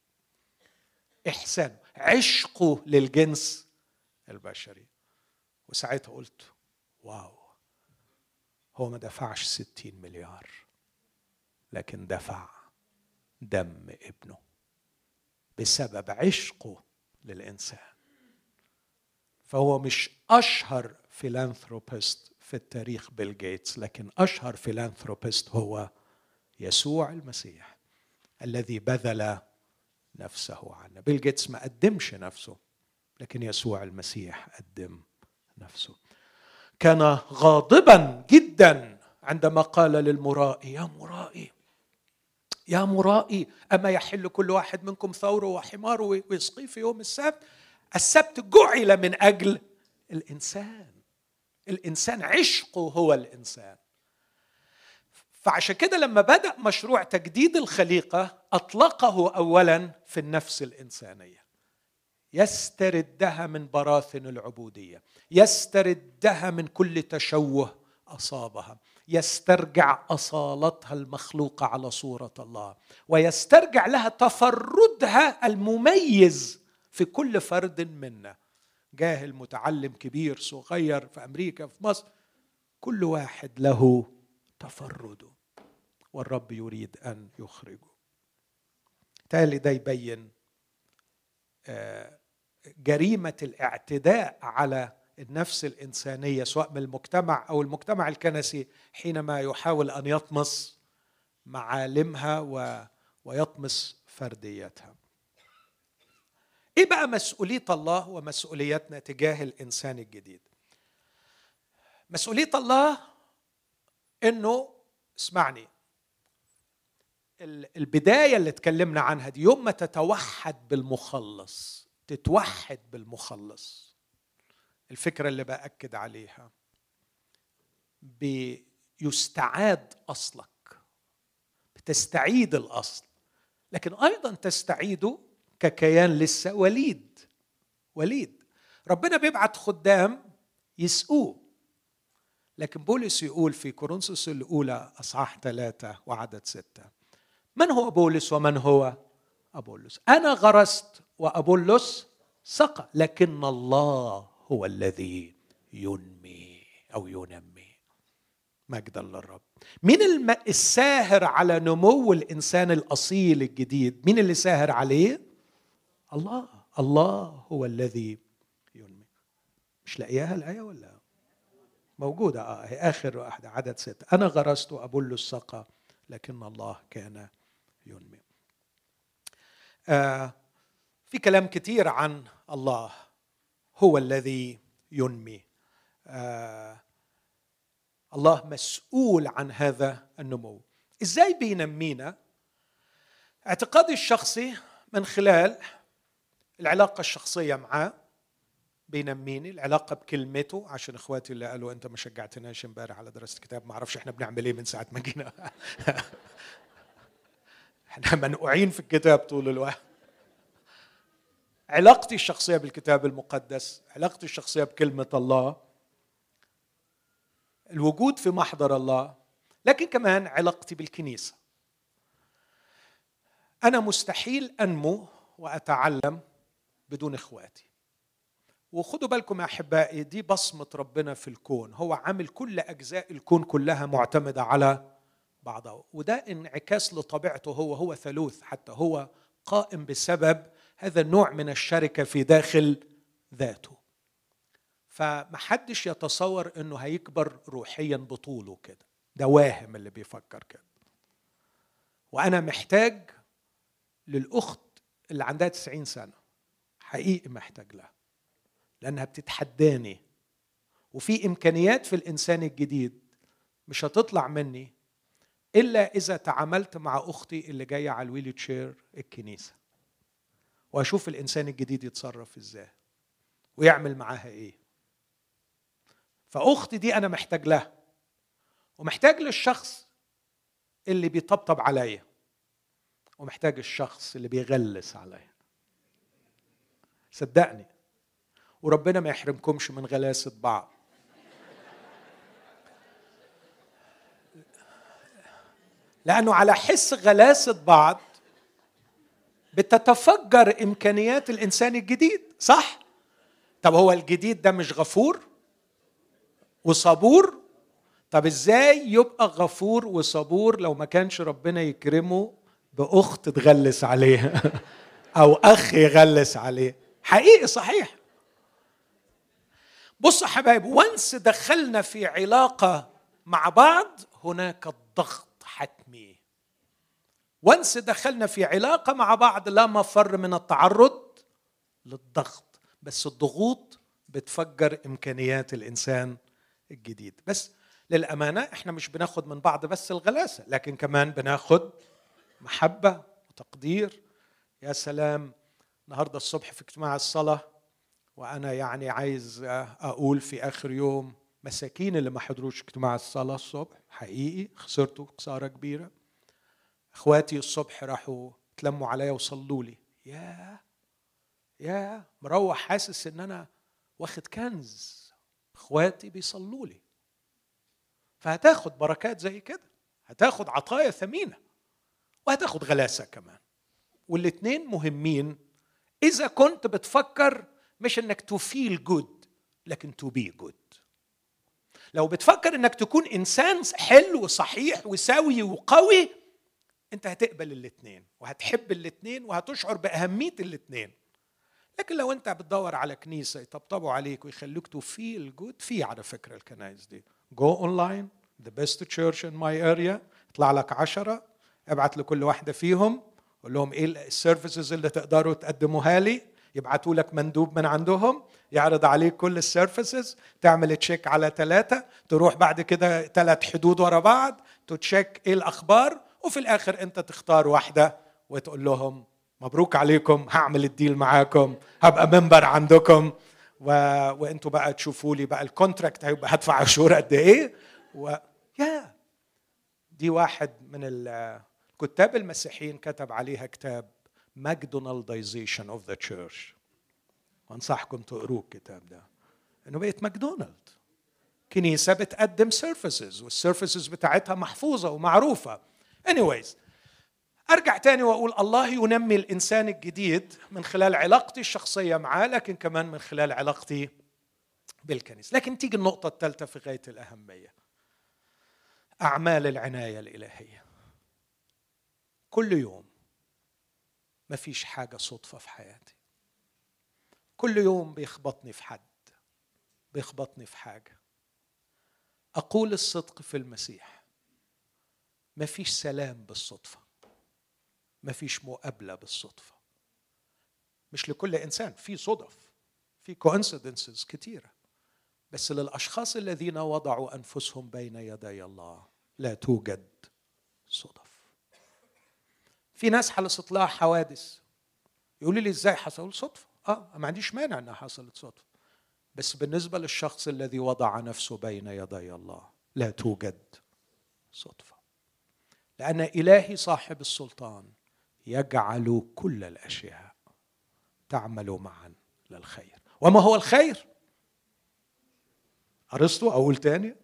إحسانه عشقه للجنس البشري. وساعتها قلت wow هو ما دفعش ستين مليار لكن دفع دم ابنه بسبب عشقه للإنسان. فهو مش أشهر philanthropist في التاريخ بيل جيتس لكن أشهر philanthropist هو يسوع المسيح الذي بذل نفسه عنا بيل جيتس ما قدمش نفسه لكن يسوع المسيح قدم نفسه. كان غاضبا جدا عندما قال للمرائي يا مرائي يا مرائي أما يحل كل واحد منكم ثوره وحماره ويسقيه في يوم السبت؟ السبت جعل من أجل الإنسان. الإنسان عشقه هو الإنسان. فعشان كده لما بدأ مشروع تجديد الخليقة أطلقه أولا في النفس الإنسانية. يستردها من براثن العبودية. يستردها من كل تشوه أصابها. يسترجع أصالتها المخلوقة على صورة الله ويسترجع لها تفردها المميز في كل فرد منا. جاهل متعلم كبير صغير في أمريكا في مصر كل واحد له تفرده والرب يريد أن يخرجه. تالي ده يبين آه، جريمة الاعتداء على النفس الإنسانية سواء من المجتمع أو المجتمع الكنسي حينما يحاول أن يطمس معالمها و... ويطمس فرديتها. إيه بقى مسؤولية الله ومسؤوليتنا تجاه الإنسان الجديد؟ مسؤولية الله إنه اسمعني البداية اللي اتكلمنا عنها دي يوم ما تتوحد بالمخلص تتوحد بالمخلص الفكرة اللي بأكد عليها. بيستعاد أصلك. بتستعيد الأصل. لكن أيضا تستعيده ككيان لسه وليد. وليد. ربنا بيبعت خدام يسقوه. لكن بولس يقول في كورنثوس الأولى أصحاح ثلاثة وعدد ستة. من هو بولس ومن هو أبولس؟ أنا غرست وأبولس سقى. لكن الله هو الذي ينمي أو ينمي. مجدا للرب مين. الساهر على نمو الإنسان الأصيل الجديد مين اللي ساهر عليه؟ الله. الله هو الذي ينمي. مش لاقياها الآية ولا؟ موجودة. آه هي آخر واحدة عدد ستة. أنا غرست ابل السقى لكن الله كان ينمي. آه في كلام كتير عن الله. هو الذي ينمي. آه الله مسؤول عن هذا النمو. إزاي بينمينا؟ اعتقادي الشخصي من خلال العلاقة الشخصية معاه بينميني العلاقة بكلمته. عشان إخواتي اللي قالوا أنت ما شجعتناش امبارح على دراسة كتاب ما أعرفش إحنا بنعمل إيه من ساعة ما جينا. إحنا منقوعين في الكتاب طول الوقت. علاقتي الشخصية بالكتاب المقدس علاقتي الشخصية بكلمة الله الوجود في محضر الله لكن كمان علاقتي بالكنيسة. أنا مستحيل أنمو وأتعلم بدون إخواتي. وخدوا بالكم يا أحبائي دي بصمة ربنا في الكون. هو عامل كل أجزاء الكون كلها معتمدة على بعضها. وده انعكاس لطبيعته هو هو ثالوث حتى هو قائم بسبب هذا النوع من الشركة في داخل ذاته. فمحدش يتصور إنه هيكبر روحيا بطوله كده. ده واهم اللي بيفكر كده. وأنا محتاج للأخت اللي عندها 90 سنة. حقيقي محتاج لها. لأنها بتتحداني. وفي إمكانيات في الإنسان الجديد مش هتطلع مني إلا إذا تعاملت مع أختي اللي جاية على الويل تشير الكنيسة. وأشوف الإنسان الجديد يتصرف إزاي ويعمل معاها إيه. فأختي دي أنا محتاج لها ومحتاج للشخص اللي بيطبطب عليا ومحتاج الشخص اللي بيغلس عليا. صدقني. وربنا ما يحرمكمش من غلاسة بعض. لأنه على حس غلاسة بعض بتتفجر إمكانيات الإنسان الجديد صح؟ طب هو الجديد ده مش غفور وصبور؟ طب إزاي يبقى غفور وصبور لو ما كانش ربنا يكرمه بأخت تغلس عليه أو أخ يغلس عليه؟ حقيقي صحيح. بص يا حبايب وانس دخلنا في علاقة مع بعض هناك الضغط حتمي. وانس دخلنا في علاقة مع بعض لا مفر من التعرض للضغط. بس الضغوط بتفجر إمكانيات الإنسان الجديد. بس للأمانة إحنا مش بناخد من بعض بس الغلاسة لكن كمان بناخد محبة وتقدير. يا سلام النهارده الصبح في اجتماع الصلاة وأنا يعني عايز أقول في آخر يوم مساكين اللي ما حضروش اجتماع الصلاة الصبح حقيقي خسرتوا خسارة كبيرة. اخواتي الصبح راحوا تلموا عليا وصلوا لي. يا يا مروح حاسس ان أنا واخد كنز. اخواتي بيصلوا لي. فهتاخد بركات زي كده. هتاخد عطايا ثمينة. وهتاخد غلاسة كمان. والاثنين مهمين. إذا كنت بتفكر مش إنك to feel good لكن to be good لو بتفكر إنك تكون إنسان حلو وصحيح وسوي وقوي انت هتقبل الاثنين وهتحب الاثنين وهتشعر بأهمية الاثنين لكن لو انت بتدور على كنيسة يطبطبوا عليك ويخلوك to feel good في على فكرة الكنائس دي. go online the best church in my area يطلع لك عشرة ابعت لكل واحدة فيهم قول لهم إيه ال services اللي تقدروا تقدموها لي يبعتوا لك مندوب من عندهم يعرض عليك كل ال services تعمل check على ثلاثة تروح بعد كده ثلاث حدود ورا بعض تتشيك إيه الأخبار وفي الآخر أنت تختار واحدة وتقول لهم مبروك عليكم هعمل ال deal معاكم هبقى member عندكم. و... وأنتوا بقى تشوفوا لي بقى ال contract هيبقى هدفع عشور قد إيه. و... يا دي واحد من الكتاب المسيحيين كتب عليها كتاب McDonaldization of the church وانصحكم تقروه الكتاب ده. إنه بقت ماكدونالد. كنيسة بتقدم services وال services بتاعتها محفوظة ومعروفة. Anyways أرجع تاني وأقول الله ينمي الإنسان الجديد من خلال علاقتي الشخصية معاه لكن كمان من خلال علاقتي بالكنيسة. لكن تيجي النقطة الثالثه في غاية الأهمية. أعمال العناية الإلهية. كل يوم ما فيش حاجة صدفة في حياتي. كل يوم بيخبطني في حد بيخبطني في حاجة. أقول الصدق في المسيح. ما فيش سلام بالصدفة. ما فيش مقابلة بالصدفة. مش لكل إنسان في صدف في كوانسيدنسز كتيرة. بس للأشخاص الذين وضعوا أنفسهم بين يدي الله لا توجد صدف. في ناس حصلت لها حوادث. يقولوا لي إزاي حصل صدفة؟ آه ما عنديش مانع إنها حصلت صدفة. بس بالنسبة للشخص الذي وضع نفسه بين يدي الله لا توجد صدفة. لأن إلهي صاحب السلطان يجعل كل الأشياء تعمل معا للخير. وما هو الخير؟ أرسطو أقول تاني.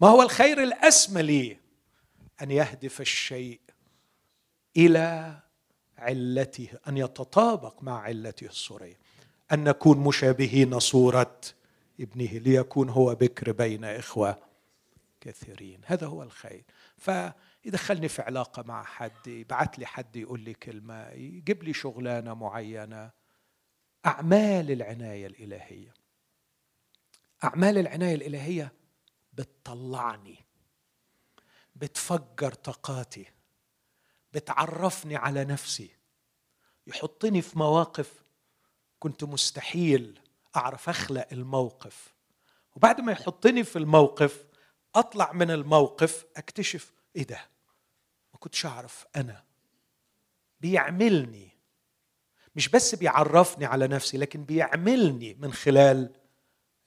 ما هو الخير الاسمى لي أن يهدف الشيء إلى علته أن يتطابق مع علته الصوريه أن نكون مشابهين صورة ابنه ليكون هو بكر بين إخوة كثيرين. هذا هو الخير. فيدخلني في علاقة مع حد يبعث لي حد يقول لي كلمة يجيب لي شغلانة معينة. أعمال العناية الإلهية. أعمال العناية الإلهية بتطلعني بتفجر طاقاتي بتعرفني على نفسي. يحطني في مواقف كنت مستحيل أعرف أخلق الموقف. وبعد ما يحطني في الموقف أطلع من الموقف أكتشف إيه ده؟ ما كنتش أعرف أنا. بيعملني. مش بس بيعرفني على نفسي لكن بيعملني من خلال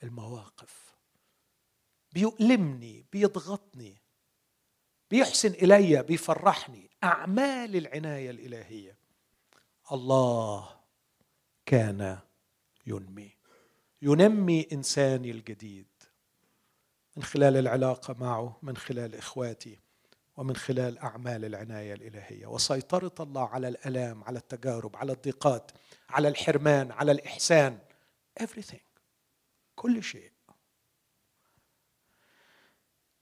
المواقف. بيؤلمني بيضغطني بيحسن إلي بيفرحني. أعمال العناية الإلهية. الله كان ينمي. ينمي إنساني الجديد. من خلال العلاقة معه من خلال إخواتي ومن خلال أعمال العناية الإلهية. وسيطره الله على الألام على التجارب على الضيقات على الحرمان على الإحسان everything كل شيء.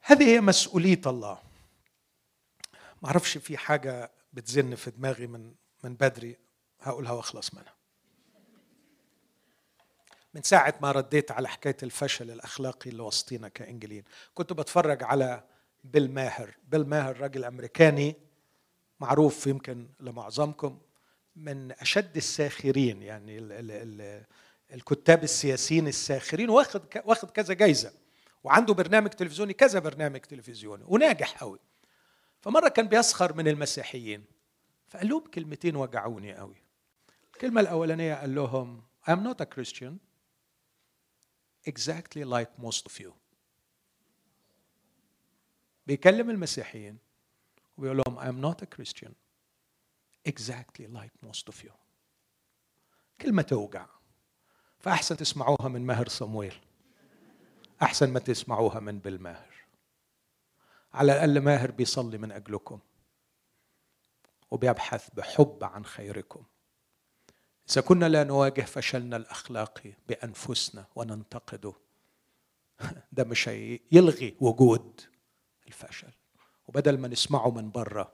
هذه هي مسؤولية الله. ما أعرفش في حاجة بتزن في دماغي من من بدري هقولها وأخلص منها. من ساعة ما رديت على حكاية الفشل الأخلاقي اللي وسطينا كإنجليين. كنت بتفرج على بيل ماهر. بيل ماهر راجل أمريكاني معروف يمكن لمعظمكم من أشد الساخرين يعني ال ال ال الكتاب السياسيين الساخرين واخد واخد كذا جايزة وعنده برنامج تلفزيوني كذا برنامج تلفزيوني وناجح قوي. فمرة كان بيسخر من المسيحيين فقال لهم كلمتين وجعوني قوي. الكلمة الأولانية قال لهم I'm not a Christian. Exactly like most of you. بيكلم المسيحيين وبيقول لهم I'm not a Christian. Exactly like most of you. كلمة توجع. فأحسن تسمعوها من ماهر صمويل. أحسن ما تسمعوها من بالماهر على الأقل ماهر بيصلي من أجلكم. وبيبحث بحب عن خيركم. إذا كنا لا نواجه فشلنا الأخلاقي بأنفسنا وننتقده. ده مش يلغي وجود الفشل. وبدل ما نسمعه من بره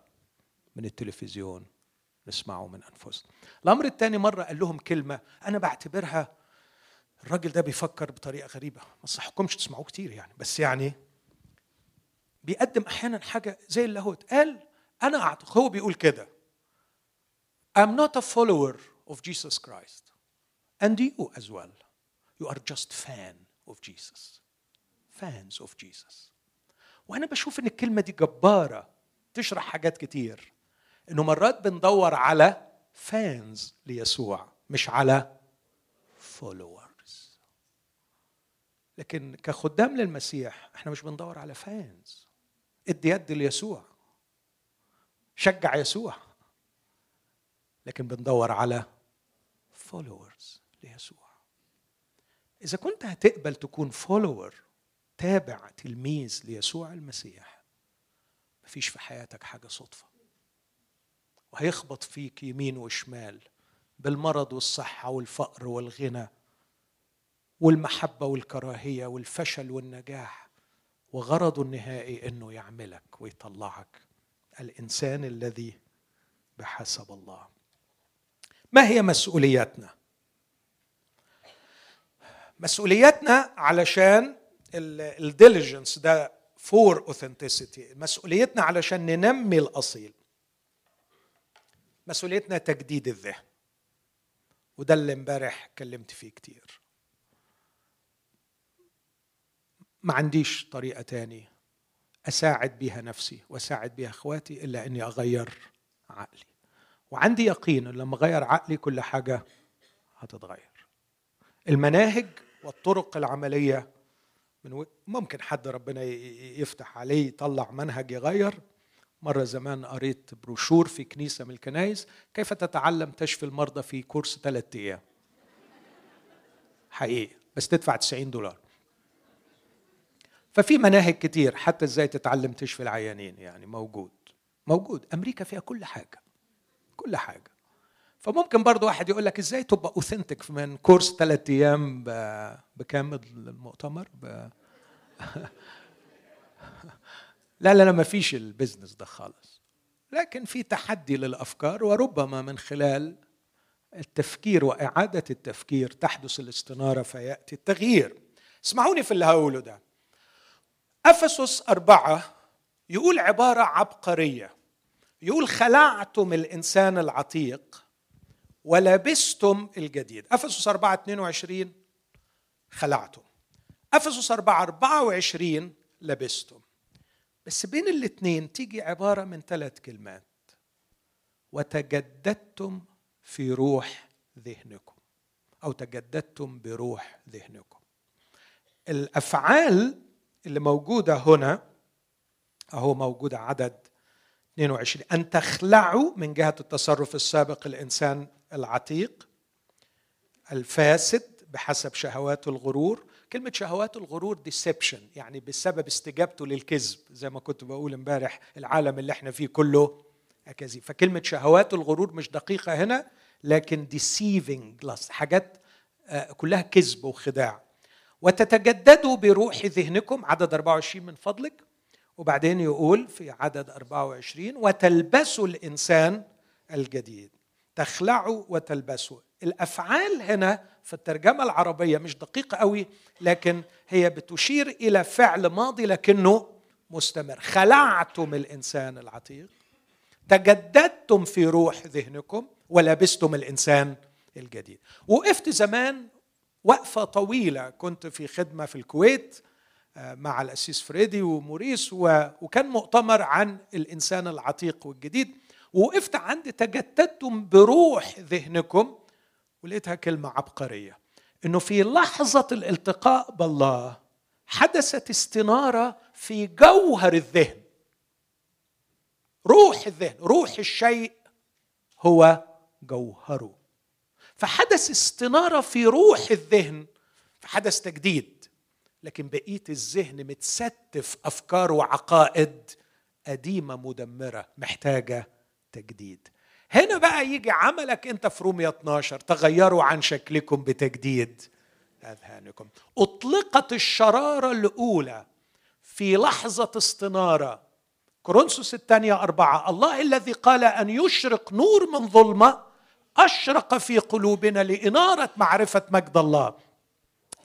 من التلفزيون نسمعه من أنفسنا. الأمر الثاني مرة قال لهم كلمة أنا بعتبرها الراجل ده بيفكر بطريقة غريبة. ما صحكمش تسمعوه كتير يعني. بس يعني بيقدم أحيانا حاجة زي اللاهوت. قال أنا أعتقد هو بيقول كده. I'm not a follower of Jesus Christ. And you as well. You are just fan of Jesus. Fans of Jesus. وأنا بشوف إن الكلمة دي جبارة تشرح حاجات كتير. إنه مرات بندور على fans ليسوع مش على followers. لكن كخدام للمسيح إحنا مش بندور على fans. إدي يد ليسوع. شجع يسوع. لكن بندور على followers ليسوع. إذا كنت هتقبل تكون follower تابع تلميذ ليسوع المسيح مفيش في حياتك حاجة صدفة. وهيخبط فيك يمين وشمال بالمرض والصحة والفقر والغنى والمحبة والكراهية والفشل والنجاح. وغرضه النهائي إنه يعملك ويطلعك الإنسان الذي بحسب الله. ما هي مسؤولياتنا؟ مسؤولياتنا علشان ال diligence ده for authenticity مسؤوليتنا علشان ننمي الأصيل. مسؤوليتنا تجديد الذهن. وده اللي امبارح اتكلمت فيه كتير. ما عنديش طريقة تاني أساعد بيها نفسي وأساعد بيها إخواتي إلا إني أغير عقلي. وعندي يقين إن لما اغير عقلي كل حاجة هتتغير. المناهج والطرق العملية من ممكن حد ربنا يفتح عليه يطلع منهج يغير. مرة زمان قريت بروشور في كنيسة من الكنائس كيف تتعلم تشفي المرضى في كورس ثلاثة أيام؟ حقيقي بس تدفع 90 دولار. ففي مناهج كتير حتى إزاي تتعلم تشفي العيانين يعني موجود. موجود. أمريكا فيها كل حاجة. كل حاجة. فممكن برضو واحد يقول لك إزاي تبقى authentic من كورس ثلاث أيام بكامل المؤتمر؟ ب... لا لا لا ما فيش ال business ده خالص. لكن في تحدي للأفكار وربما من خلال التفكير وإعادة التفكير تحدث الاستنارة فيأتي التغيير. اسمعوني في اللي هقوله ده. أفسس أربعة يقول عبارة عبقرية. يقول خلعتم الإنسان العتيق ولبستم الجديد. أفسس 4 22 خلعتم. أفسس 4 24 لبستم. بس بين الاثنين تيجي عبارة من ثلاث كلمات. وتجددتم في روح ذهنكم. أو تجددتم بروح ذهنكم. الأفعال اللي موجودة هنا أهو موجوده عدد 22 أن تخلعوا من جهة التصرف السابق الإنسان العتيق الفاسد بحسب شهوات الغرور. كلمة شهوات الغرور ديسبشن يعني بسبب استجابته للكذب زي ما كنت بقول امبارح العالم اللي إحنا فيه كله أكاذيب. فكلمة شهوات الغرور مش دقيقة هنا لكن deceiving حاجات آه، كلها كذب وخداع. وتتجددوا بروح ذهنكم عدد 24 من فضلك وبعدين يقول في عدد 24 وتلبسوا الإنسان الجديد. تخلعوا وتلبسوا الأفعال هنا في الترجمة العربية مش دقيقة قوي لكن هي بتشير إلى فعل ماضي لكنه مستمر. خلعتم الإنسان العتيق تجددتم في روح ذهنكم ولبستم الإنسان الجديد. وقفت زمان وقفة طويلة. كنت في خدمة في الكويت مع الأسيس فريدي وموريس وكان مؤتمر عن الإنسان العتيق والجديد. ووقفت عند تجتدتم بروح ذهنكم ولقيتها كلمة عبقرية. إنه في لحظة الالتقاء بالله حدثت استنارة في جوهر الذهن. روح الذهن روح الشيء هو جوهره. فحدث استنارة في روح الذهن فحدث تجديد. لكن بقيه الذهن متستف أفكار وعقائد قديمة مدمرة محتاجة تجديد. هنا بقى يجي عملك أنت في رومية 12 تغيروا عن شكلكم بتجديد أذهانكم. أطلقت الشرارة الأولى في لحظة استنارة. كورنثوس الثانية أربعة الله الذي قال أن يشرق نور من ظلمة أشرق في قلوبنا لإنارة معرفة مجد الله.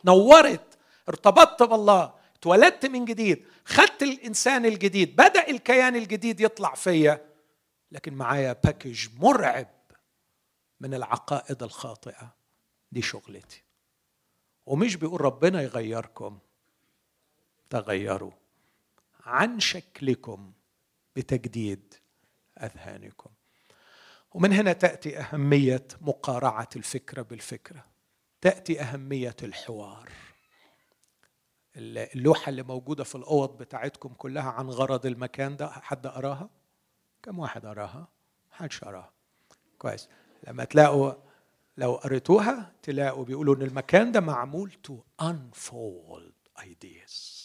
نورت ارتبطت بالله اتولدت من جديد خدت الإنسان الجديد بدأ الكيان الجديد يطلع فيا لكن معايا باكج مرعب من العقائد الخاطئة. دي شغلتي. ومش بيقول ربنا يغيركم تغيروا. عن شكلكم بتجديد أذهانكم. ومن هنا تأتي أهمية مقارعة الفكرة بالفكرة. تأتي أهمية الحوار. اللوحة اللي موجودة في الأوض بتاعتكم كلها عن غرض المكان ده حد قراها؟ كم واحد قراها؟ حدش قراها. كويس. لما تلاقوا لو قريتوها تلاقوا بيقولوا إن المكان ده معمول to unfold ideas.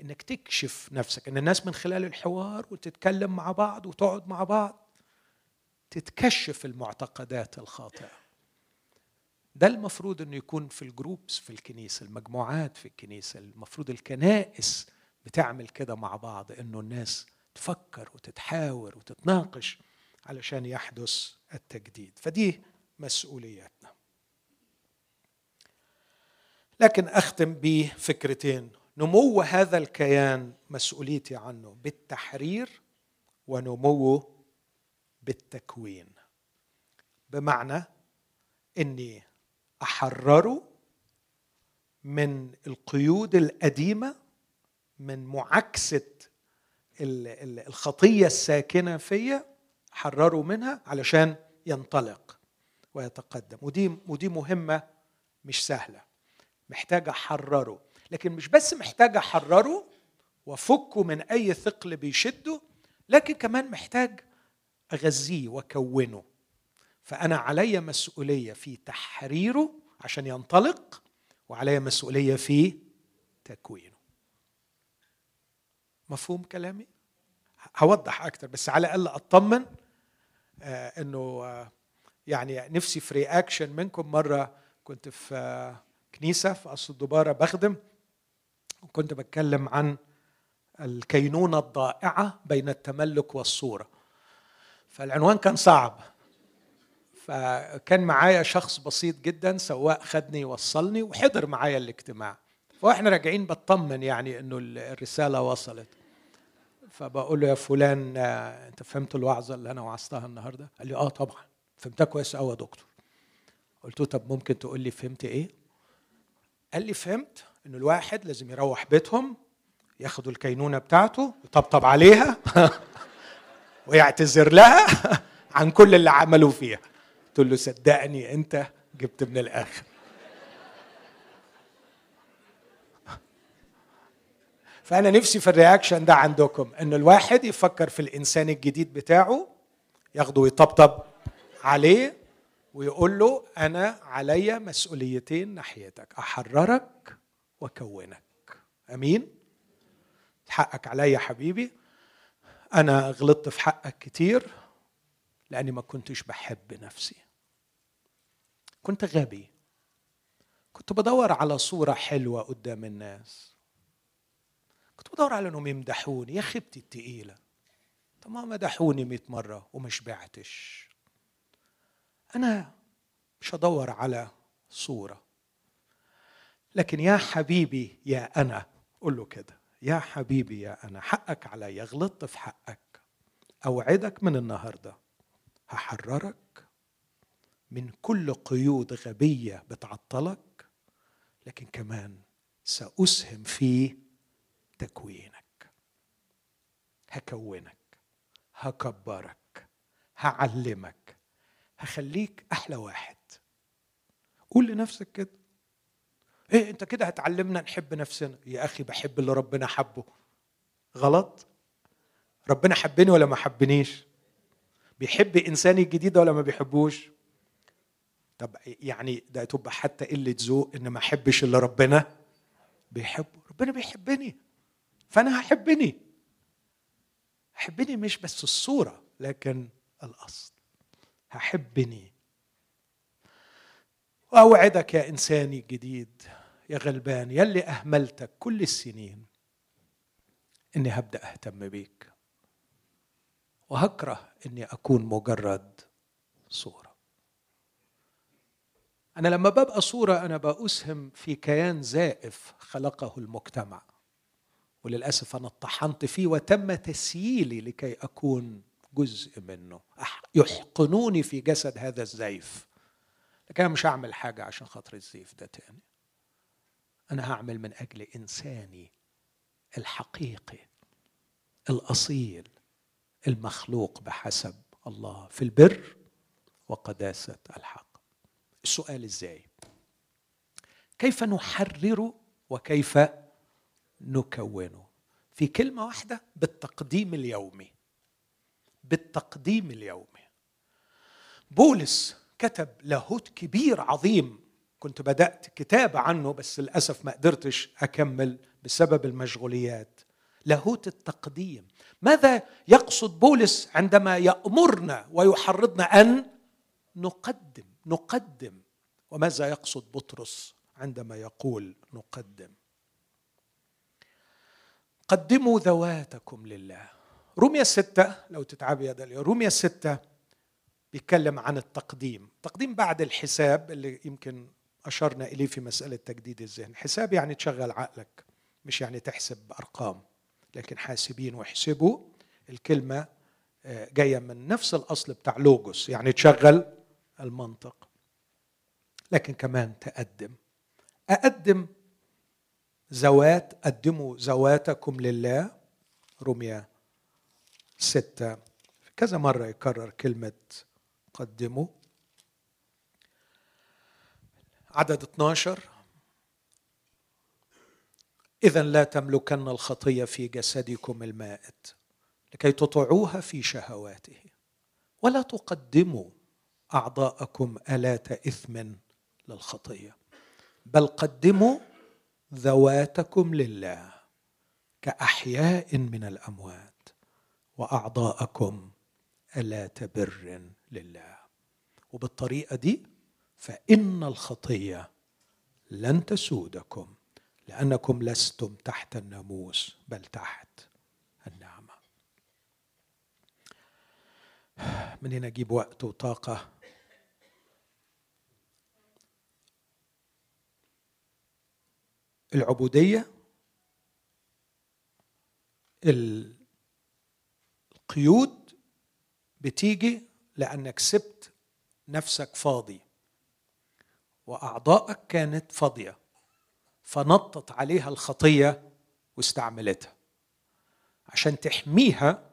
إنك تكشف نفسك إن الناس من خلال الحوار وتتكلم مع بعض وتقعد مع بعض تتكشف المعتقدات الخاطئة. ده المفروض إنه يكون في ال groups في الكنيسة المجموعات في الكنيسة. المفروض الكنائس بتعمل كده مع بعض إنه الناس تفكر وتتحاور وتتناقش علشان يحدث التجديد. فدي مسؤولياتنا. لكن أختم بفكرتين. نمو هذا الكيان مسؤوليتي عنه بالتحرير ونموه بالتكوين. بمعنى إني احرره من القيود القديمة من معاكسة الخطية الساكنة فيا احرره منها علشان ينطلق ويتقدم. ودي ودي مهمة مش سهلة محتاج أحرره. لكن مش بس محتاج أحرره وأفكه من أي ثقل بيشده لكن كمان محتاج أغذيه وأكونه. فأنا علي مسؤولية في تحريره عشان ينطلق وعلي مسؤولية في تكوينه. مفهوم كلامي؟ هوضح أكتر بس على الأقل أطمن آه إنه آه يعني نفسي في رياكشن منكم. مرة كنت في آه كنيسة في قصر الدبارة بخدم وكنت بتكلم عن الكينونة الضائعة بين التملك والصورة. فالعنوان كان صعب. فكان معايا شخص بسيط جدا سواق خدني وصلني وحضر معايا الاجتماع. فاحنا راجعين بطمن يعني إنه الرسالة وصلت. فبقول له يا فلان أنت فهمت الوعظة اللي أنا وعظتها النهارده؟ قال لي آه طبعا. فهمتها كويس قوي يا دكتور. قلت له طب ممكن تقول لي فهمت إيه؟ قال لي فهمت إنه الواحد لازم يروح بيتهم ياخدوا الكينونة بتاعته يطبطب عليها ويعتذر لها عن كل اللي عملوا فيها. قلت له صدقني انت جبت من الآخر. فأنا نفسي في الرياكشن ده عندكم ان الواحد يفكر في الإنسان الجديد بتاعه ياخده ويطبطب عليه ويقول له أنا علي مسؤوليتين ناحيتك أحررك وأكونك. أمين؟ حقك عليا حبيبي. أنا غلطت في حقك كتير لأني ما كنتش بحب نفسي. كنت غبي. كنت بدور على صورة حلوة قدام الناس. كنت بدور على انهم يمدحوني. يا خيبتي التقيلة. طب ما مدحوني مئة مرة وما شبعتش. أنا مش هدور على صورة. لكن يا حبيبي يا أنا قول له كده. يا حبيبي يا أنا حقك عليا غلطت في حقك. أوعدك من النهاردة. هحررك. من كل قيود غبية بتعطلك لكن كمان سأسهم في تكوينك. هكونك هكبرك هعلمك هخليك أحلى واحد. قول لنفسك كده. إيه أنت كده هتعلمنا نحب نفسنا. يا أخي بحب اللي ربنا حبه. غلط. ربنا حبني ولا ما حبنيش؟ بيحب إنساني الجديد ولا ما بيحبوش؟ طب يعني ده تبقى حتى قلة ذوق إن ما أحبش اللي ربنا؟ بيحبه. ربنا بيحبني. فأنا هحبني. حبني مش بس الصورة لكن الأصل. هحبني. واوعدك يا إنساني الجديد يا غلبان يلي أهملتك كل السنين إني هبدأ أهتم بيك. وهكره إني أكون مجرد صورة. أنا لما ببقى صورة أنا بأسهم في كيان زائف خلقه المجتمع وللأسف أنا اطحنت فيه وتم تسييلي لكي أكون جزء منه يحقنوني في جسد هذا الزيف. لكن أنا مش هعمل حاجة عشان خاطر الزيف ده تاني. أنا هعمل من أجل إنساني الحقيقي الأصيل المخلوق بحسب الله في البر وقداسة الحق. السؤال إزاي؟ كيف نحرر وكيف نكونه في كلمة واحدة بالتقديم اليومي. بالتقديم اليومي. بولس كتب لاهوت كبير عظيم. كنت بدأت كتابة عنه بس للأسف ما قدرتش أكمل بسبب المشغوليات. لاهوت التقديم. ماذا يقصد بولس عندما يأمرنا ويحرضنا أن نقدم؟ نقدم. وماذا يقصد بطرس عندما يقول نقدم؟ قدموا ذواتكم لله. روميا ستة لو تتعب يا داليا روميا ستة بيتكلم عن التقديم. تقديم بعد الحساب اللي يمكن أشرنا إليه في مسألة تجديد الذهن. حساب يعني تشغل عقلك مش يعني تحسب بأرقام لكن حاسبين واحسبوا. الكلمة آه، جاية من نفس الأصل بتاع لوجوس. يعني تشغل المنطق. لكن كمان تقدم. أقدم زوات قدموا زواتكم لله. رمية ستة. كذا مرة يكرر كلمة قدموا. عدد 12 إذا لا تملكن الخطية في جسدكم المائت لكي تطيعوها في شهواته. ولا تقدموا. أعضاءكم آلات إثم للخطية. بل قدموا ذواتكم لله كأحياء من الأموات وأعضاءكم آلات بر لله. وبالطريقة دي فإن الخطية لن تسودكم لأنكم لستم تحت الناموس بل تحت النعمة. من هنا أجيب وقت وطاقة. العبودية القيود بتيجي لأنك سبت نفسك فاضي وأعضائك كانت فاضية فنطت عليها الخطية واستعملتها عشان تحميها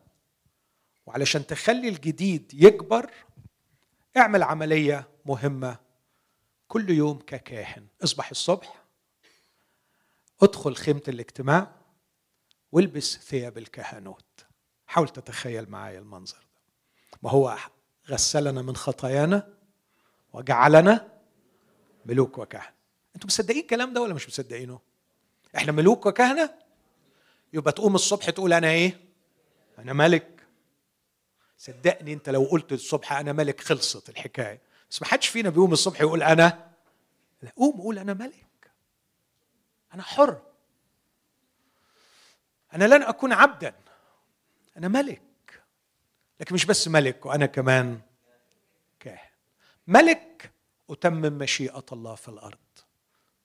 وعلشان تخلي الجديد يكبر. اعمل عملية مهمة كل يوم ككاهن. اصبح الصبح ادخل خيمة الاجتماع والبس ثياب الكهنوت. حاول تتخيل معايا المنظر ده. ما هو غسلنا من خطايانا وجعلنا ملوك وكهنة. أنتوا مصدقين الكلام ده ولا مش مصدقينه؟ إحنا ملوك وكهنة؟ يبقى تقوم الصبح تقول أنا إيه؟ أنا ملك. صدقني أنت لو قلت الصبح أنا ملك خلصت الحكاية. بس ما حدش فينا بيقوم الصبح يقول أنا لا قوم قول أنا ملك. أنا حر. أنا لن أكون عبدا. أنا ملك. لكن مش بس ملك وأنا كمان كاهن. ملك أتمم مشيئة الله في الأرض.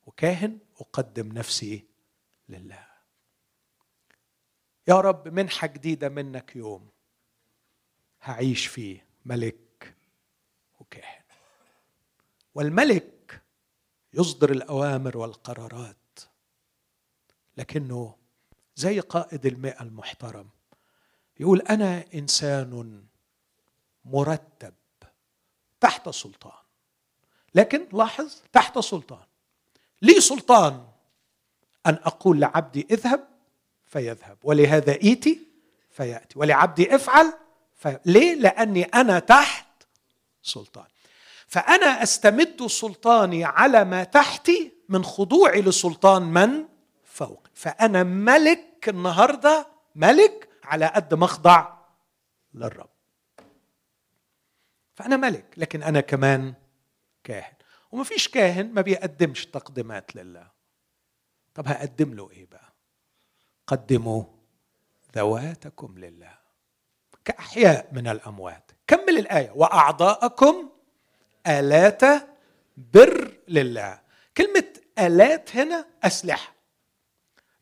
وكاهن أقدم نفسي لله. يا رب منحة جديدة منك يوم. هعيش فيه ملك وكاهن. والملك يصدر الأوامر والقرارات. لكنه زي قائد المئة المحترم. يقول أنا إنسان مرتب تحت سلطان. لكن لاحظ تحت سلطان. لي سلطان أن أقول لعبدي اذهب فيذهب ولهذا إيتي فيأتي ولعبدي افعل في... ليه؟ لأني أنا تحت سلطان. فأنا أستمد سلطاني على ما تحتي من خضوعي لسلطان من؟ فوق. فأنا ملك النهاردة ملك على قد ما أخضع للرب. فأنا ملك لكن أنا كمان كاهن. وما فيش كاهن ما بيقدمش تقديمات لله. طب هقدم له إيه بقى؟ قدموا ذواتكم لله. كأحياء من الأموات. كمل الآية. وأعضاءكم آلات بر لله. كلمة آلات هنا أسلحة.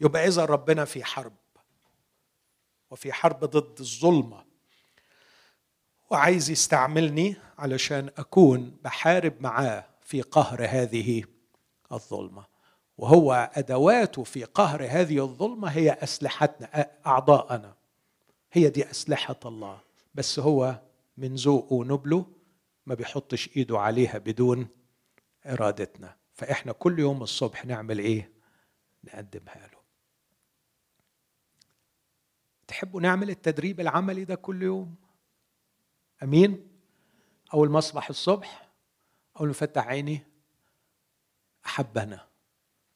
يبقى إذا ربنا في حرب وفي حرب ضد الظلمة. وعايز يستعملني علشان أكون بحارب معاه في قهر هذه الظلمة. وهو أدواته في قهر هذه الظلمة هي أسلحتنا أعضاءنا. هي دي أسلحة الله. بس هو من ذوقه ونبله ما بيحطش إيده عليها بدون إرادتنا. فإحنا كل يوم الصبح نعمل إيه؟ نقدمها له. تحبوا نعمل التدريب العملي ده كل يوم؟ أمين؟ أول ما أصبح الصبح أول ما فتح عيني أحبنا.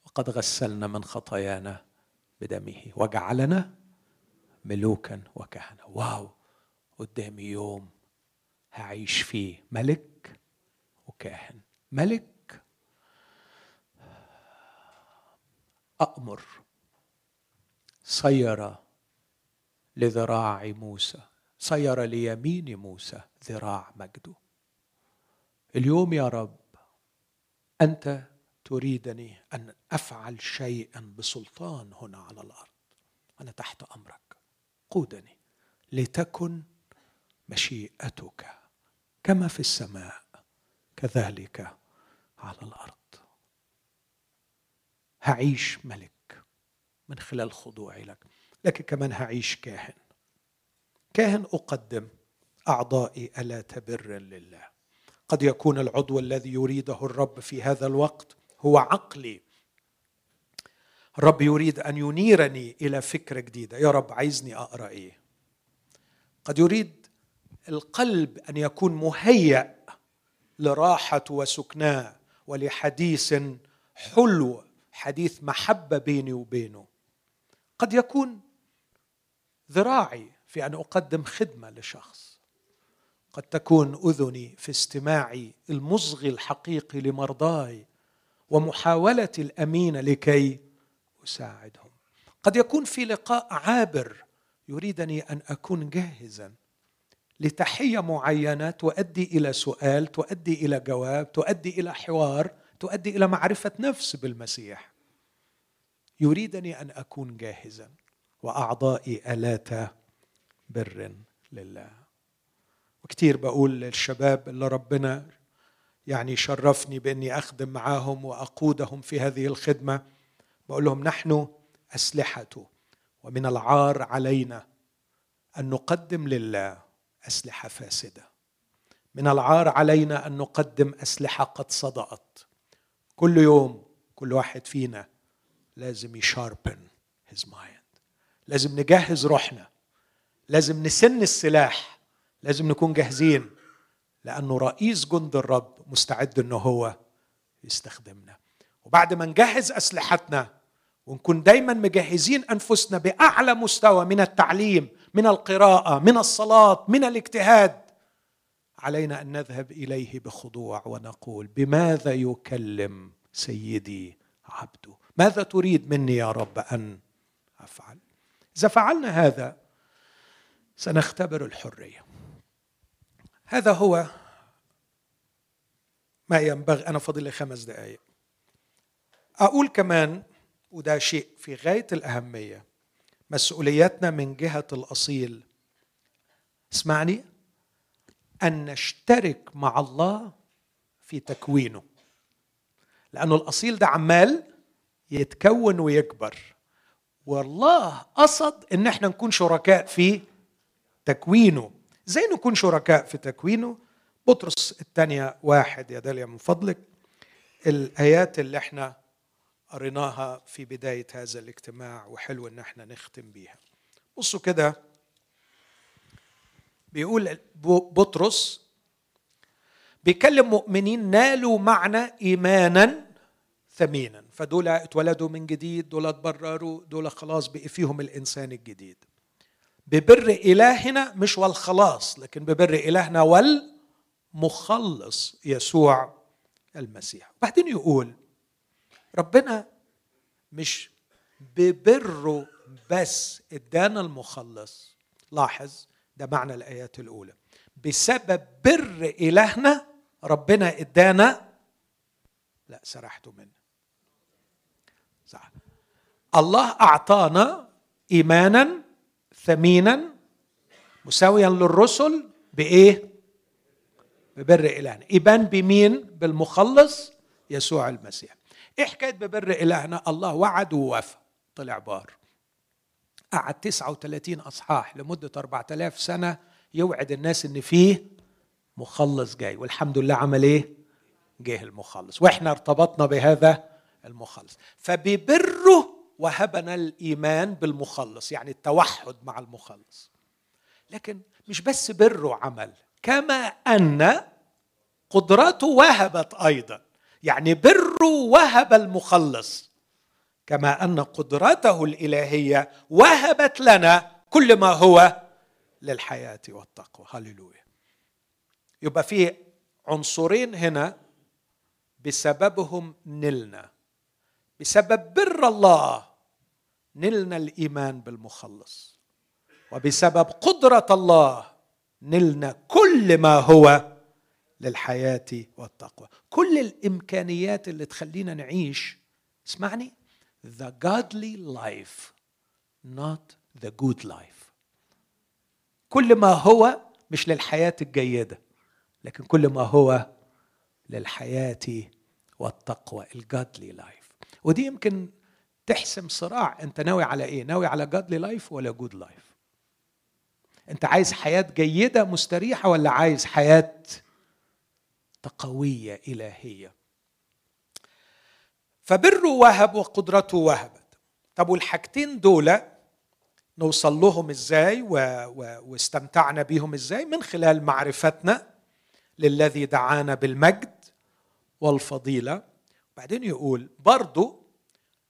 وقد غسلنا من خطايانا بدمه وجعلنا ملوكا وكهنة. واو! قدامي يوم هعيش فيه ملك وكاهن. ملك أأمر. صير لذراع موسى. صير ليمين موسى ذراع مجده. اليوم يا رب أنت تريدني أن أفعل شيئا بسلطان هنا على الأرض. أنا تحت أمرك. قودني. لتكن مشيئتك كما في السماء كذلك على الأرض. هعيش ملك من خلال خضوعي لك. لكن كمان هعيش كاهن. كاهن أقدم. أعضائي ألا تبر لله. قد يكون العضو الذي يريده الرب في هذا الوقت هو عقلي. الرب يريد أن ينيرني إلى فكرة جديدة. يا رب عايزني أقرأ إيه؟ قد يريد القلب أن يكون مهيأ لراحة وسكناه ولحديث حلو حديث محبة بيني وبينه. قد يكون ذراعي في أن أقدم خدمة لشخص. قد تكون أذني في استماعي المصغي الحقيقي لمرضاي ومحاولتي الأمينة لكي أساعدهم. قد يكون في لقاء عابر يريدني أن أكون جاهزا لتحية معينه تؤدي إلى سؤال تؤدي إلى جواب تؤدي إلى حوار تؤدي إلى معرفة نفس بالمسيح. يريدني أن أكون جاهزا. واعضائي آلات بر لله. وكتير بقول للشباب اللي ربنا يعني شرفني بإني أخدم معاهم وأقودهم في هذه الخدمة. بقول لهم نحن اسلحته ومن العار علينا أن نقدم لله أسلحة فاسدة. من العار علينا أن نقدم أسلحة قد صدأت. كل يوم كل واحد فينا لازم يشاربن هيز مايند لازم نجهز روحنا لازم نسن السلاح لازم نكون جاهزين لأنه رئيس جند الرب مستعد إنه هو يستخدمنا. وبعد ما نجهز أسلحتنا ونكون دايما مجهزين أنفسنا بأعلى مستوى من التعليم من القراءة من الصلاة من الاجتهاد علينا أن نذهب إليه بخضوع ونقول بماذا يكلم سيدي عبده؟ ماذا تريد مني يا رب أن إذا فعلنا هذا سنختبر الحرية. هذا هو ما ينبغي أنا فاضل لي خمس دقائق أقول كمان وده شيء في غاية الأهمية مسؤوليتنا من جهة الأصيل. اسمعني. أن نشترك مع الله في تكوينه. لأنه الأصيل ده عمال يتكون ويكبر. والله قصد إن إحنا نكون شركاء في تكوينه. إزاي نكون شركاء في تكوينه؟ بطرس الثانية واحد يا داليا من فضلك. الآيات اللي إحنا قريناها في بداية هذا الاجتماع وحلو إن إحنا نختم بيها. بصوا كده. بيقول بطرس بيكلم مؤمنين نالوا معنى ايمانا ثمينا. فدول اتولدوا من جديد دول اتبرروا دول خلاص بقي فيهم الإنسان الجديد. ببر إلهنا مش والخلاص لكن ببر إلهنا والمخلص يسوع المسيح. بعدين يقول ربنا مش ببره بس إدانا المخلص. لاحظ ده معنى الآيات الأولى. بسبب بر إلهنا ربنا إدانا لا سرحت منه. صح. الله أعطانا إيمانا ثمينا مساويا للرسل بإيه؟ ببر إلهنا. إيمان بمين؟ بالمخلص يسوع المسيح. إيه حكاية ببر إلهنا؟ الله وعد ووفى. طلع بار. قعد 39 أصحاح لمدة 4000 سنة يوعد الناس إن فيه مخلص جاي. والحمد لله عمل إيه؟ جه المخلص. وإحنا ارتبطنا بهذا المخلص. فببره وهبنا الإيمان بالمخلص يعني التوحد مع المخلص. لكن مش بس بره عمل كما أن قدرته وهبت أيضا. يعني بره وهب المخلص كما أن قدرته الإلهية وهبت لنا كل ما هو للحياة والتقوى. هللويا. يبقى في عنصرين هنا بسببهم نلنا. بسبب بر الله نلنا الإيمان بالمخلص. وبسبب قدرة الله نلنا كل ما هو للحياة والتقوى. كل الإمكانيات اللي تخلينا نعيش اسمعني the godly life not the good life. كل ما هو مش للحياة الجيدة لكن كل ما هو للحياة والتقوى ال godly life ودي يمكن تحسم صراع. انت ناوي على إيه؟ ناوي على godly life ولا good life انت عايز حياة جيدة مستريحة ولا عايز حياة تقوية إلهية؟ فبره وهب وقدرته وهبت. طب والحاجتين دول نوصل لهم إزاي و... و... واستمتعنا بيهم إزاي؟ من خلال معرفتنا للذي دعانا بالمجد والفضيلة. بعدين يقول برضو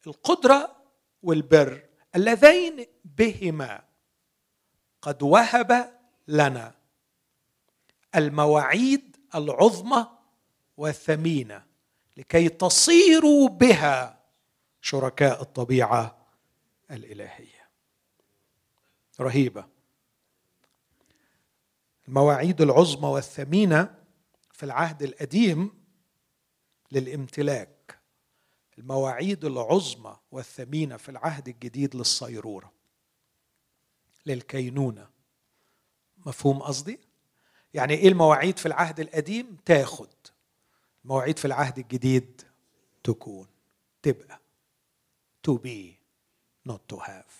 القدرة والبر اللذين بهما قد وهب لنا المواعيد العظمى والثمينة لكي تصيروا بها شركاء الطبيعة الإلهية. رهيبة. المواعيد العظمى والثمينة في العهد القديم للامتلاك. المواعيد العظمى والثمينة في العهد الجديد للصيرورة للكينونة. مفهوم قصدي؟ يعني إيه المواعيد في العهد القديم؟ تاخد. المواعيد في العهد الجديد تكون تبقى. To be not to have.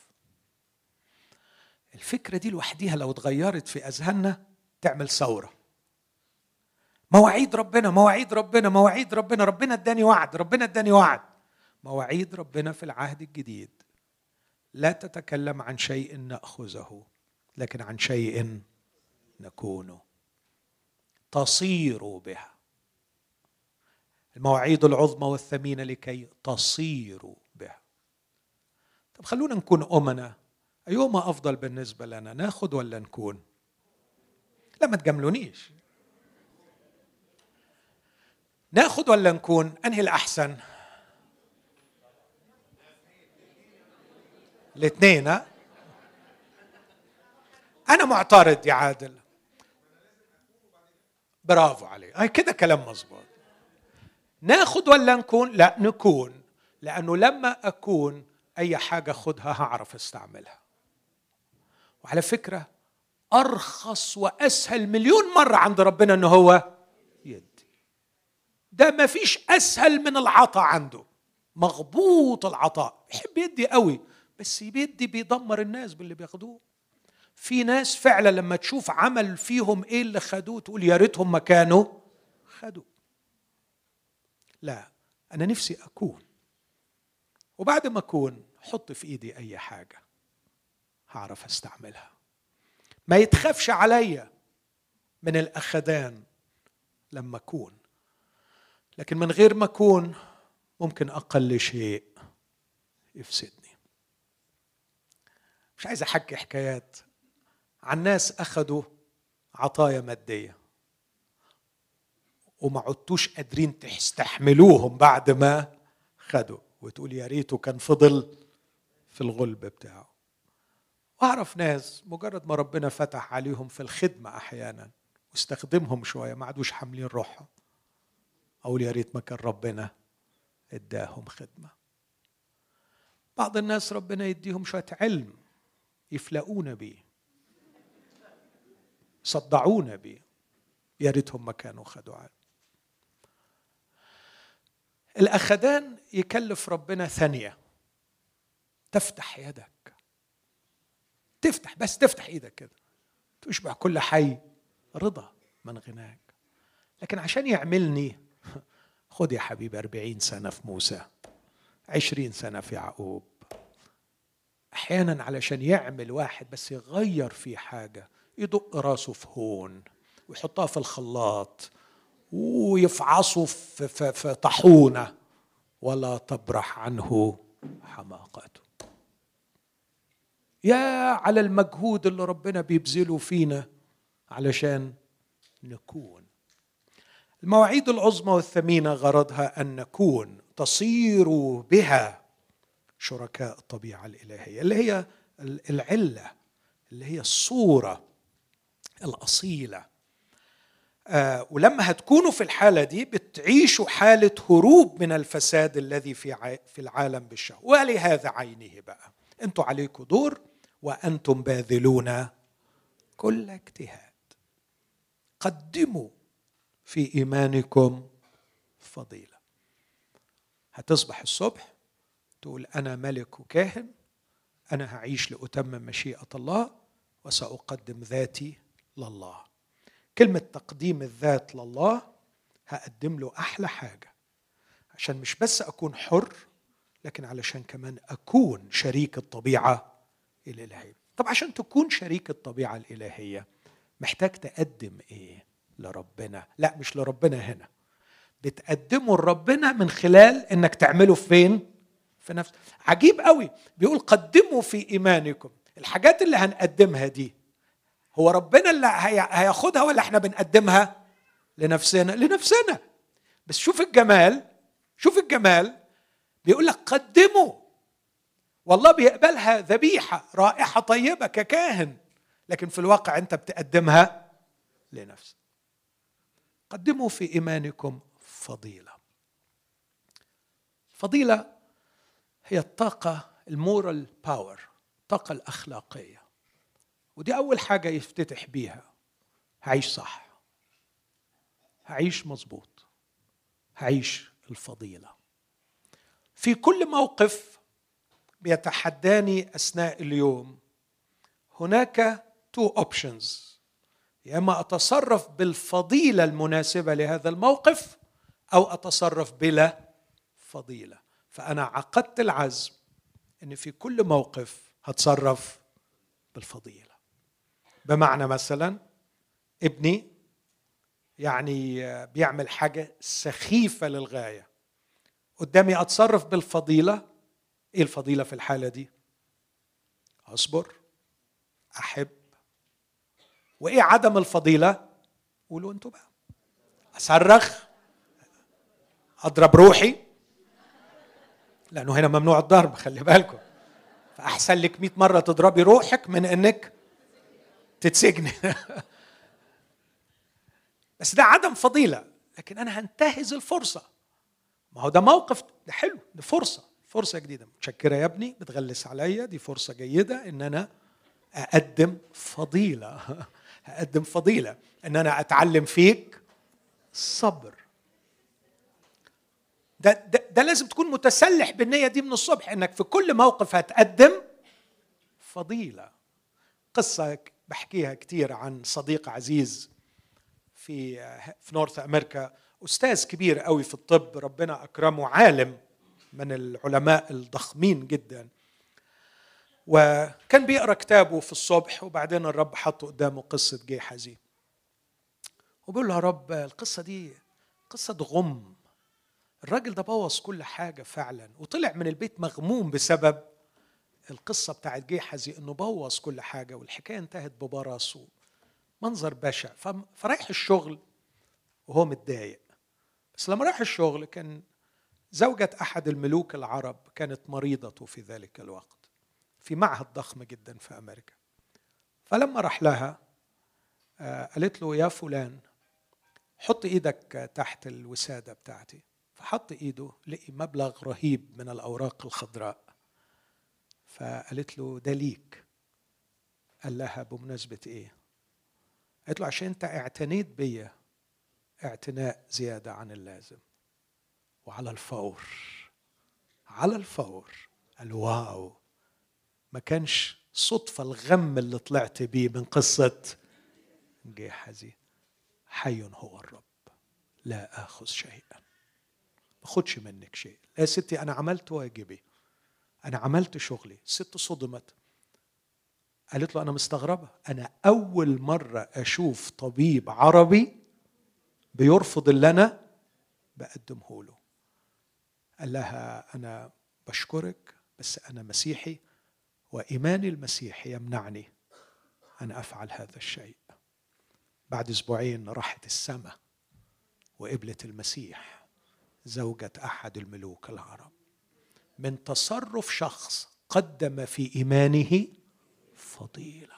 الفكرة دي لوحديها لو اتغيرت في أذهاننا تعمل ثورة. مواعيد ربنا مواعيد ربنا مواعيد ربنا. ربنا اداني وعد ربنا اداني وعد. مواعيد ربنا في العهد الجديد. لا تتكلم عن شيء نأخذه لكن عن شيء نكون تصير بها. المواعيد العظمى والثمينة لكي تصيروا بها. طب خلونا نكون أمنا. أيهما أفضل بالنسبة لنا نأخذ ولا نكون؟ لا ما تجاملونيش. ناخذ ولا نكون؟ أنهي الأحسن؟ الاثنين أنا معترض يا عادل. برافو عليك. كده كلام مظبوط. ناخذ ولا نكون؟ لا نكون. لأنه لما أكون أي حاجة خدها هعرف أستعملها. وعلى فكرة أرخص وأسهل مليون مرة عند ربنا إنه هو ده ما فيش أسهل من العطاء عنده. مغبوط العطاء. يحب يدي قوي بس بيدي بيدمر الناس باللي بياخدوه. في ناس فعلا لما تشوف عمل فيهم إيه اللي خدوه تقول يا ريتهم ما كانوا خدوا لا أنا نفسي أكون. وبعد ما أكون حط في إيدي أي حاجة هعرف أستعملها. ما يتخافش عليا من الأخدان لما أكون. لكن من غير ما أكون ممكن أقل شيء يفسدني. مش عايز أحكي حكايات. عن ناس اخذوا عطايا مادية وما عدتوش قادرين تستحملوهم بعد ما خدوا. وتقول يا ريته كان فضل في الغلب بتاعه. وأعرف ناس مجرد ما ربنا فتح عليهم في الخدمة أحيانا واستخدمهم شوية ما عادوش حاملين روحهم. أقول يا ريت ما كان ربنا إداهم خدمة. بعض الناس ربنا يديهم شوية علم يفلقون بيه صدعونا بيه يا ريتهم ما كانوا خدوا علم. الأخدان يكلف ربنا ثانية تفتح يدك. تفتح بس تفتح إيدك كده تشبع كل حي رضا من غناك. لكن عشان يعملني خد يا حبيبي أربعين سنة في موسى عشرين سنة في يعقوب. أحيانا علشان يعمل واحد بس يغير فيه حاجة يدق راسه في هون ويحطها في الخلاط ويفعصه في, في, في طاحونة. ولا تبرح عنه حماقته. يا على المجهود اللي ربنا بيبذله فينا علشان نكون المواعيد العظمى والثمينة غرضها أن نكون تصير بها شركاء الطبيعة الإلهية اللي هي العلة اللي هي الصورة الأصيلة. آه ولما هتكونوا في الحالة دي بتعيشوا حالة هروب من الفساد الذي في في العالم بالشهوة. ولهذا عينه بقى. أنتوا عليكم دور وأنتم باذلون كل اجتهاد. قدموا في إيمانكم فضيلة. هتصبح الصبح تقول أنا ملك وكاهن أنا هعيش لأتمم مشيئة الله وسأقدم ذاتي لله. كلمة تقديم الذات لله هقدم له أحلى حاجة. عشان مش بس أكون حر لكن علشان كمان أكون شريك الطبيعة الإلهية. طب عشان تكون شريك الطبيعة الإلهية محتاج تقدم إيه؟ لربنا. لا مش لربنا هنا. بتقدمه لربنا من خلال إنك تعمله فين؟ في نفس عجيب قوي. بيقول قدموا في إيمانكم. الحاجات اللي هنقدمها دي هو ربنا اللي هياخدها ولا إحنا بنقدمها لنفسنا؟ لنفسنا. بس شوف الجمال شوف الجمال. بيقول لك قدموا. والله بيقبلها ذبيحة رائحة طيبة ككاهن. لكن في الواقع أنت بتقدمها لنفسك. قدموا في إيمانكم فضيلة. فضيلة هي الطاقة المورال باور الطاقة الأخلاقية. ودي أول حاجة يفتتح بيها. هعيش صح. هعيش مظبوط. هعيش الفضيلة. في كل موقف بيتحداني أثناء اليوم هناك two options يا أما أتصرف بالفضيلة المناسبة لهذا الموقف أو أتصرف بلا فضيلة. فأنا عقدت العزم إن في كل موقف هتصرف بالفضيلة. بمعنى مثلا ابني يعني بيعمل حاجة سخيفة للغاية. قدامي أتصرف بالفضيلة؟ إيه الفضيلة في الحالة دي؟ أصبر أحب وإيه عدم الفضيلة؟ قولوا أنتوا بقى. أصرخ. أضرب روحي. لأنه هنا ممنوع الضرب خلي بالكم. فأحسن لك 100 مرة تضربي روحك من إنك تتسجني بس ده عدم فضيلة. لكن أنا هنتهز الفرصة. ما هو ده موقف ده حلو ده فرصة. فرصة جديدة. متشكرة يا ابني. بتغلس عليا. دي فرصة جيدة إن أنا أقدم فضيلة. اقدم فضيلة إن أنا أتعلم فيك الصبر ده, ده, ده لازم تكون متسلح بالنية دي من الصبح إنك في كل موقف هتقدم فضيلة. قصة بحكيها كتير عن صديق عزيز في في نورث أمريكا أستاذ كبير قوي في الطب ربنا أكرمه عالم من العلماء الضخمين جدا. وكان بيقرأ كتابه في الصبح وبعدين الرب حط قدامه قصة جيحزي وبيقول له يا رب القصة دي قصة غم. الراجل ده بوظ كل حاجة فعلا وطلع من البيت مغموم بسبب القصة بتاعت جيحزي إنه بوظ كل حاجة والحكاية انتهت ببرص منظر بشع. فرايح الشغل وهو متضايق. بس لما راح الشغل كان زوجة أحد الملوك العرب كانت مريضة في ذلك الوقت. في معهد ضخم جدا في أمريكا. فلما راح لها آه، قالت له يا فلان حط إيدك تحت الوسادة بتاعتي. فحط إيده لقي مبلغ رهيب من الأوراق الخضراء. فقالت له ده ليك. قال لها بمناسبة إيه؟ قالت له عشان أنت اعتنيت بيا اعتناء زيادة عن اللازم. وعلى الفور على الفور قال واو. ما كانش صدفة الغم اللي طلعت بيه من قصة جيحزي حي هو الرب. لا آخذ شيئا. ما خدش منك شيء. يا ستي أنا عملت واجبي. أنا عملت شغلي. الست صدمت. قالت له أنا مستغربة. أنا أول مرة أشوف طبيب عربي بيرفض اللي أنا بقدمه له. قال لها أنا بشكرك بس أنا مسيحي. وإيماني المسيحي يمنعني أن أفعل هذا الشيء. بعد أسبوعين راحت السماء وقبلت المسيح زوجة أحد الملوك العرب. من تصرف شخص قدم في إيمانه فضيلة.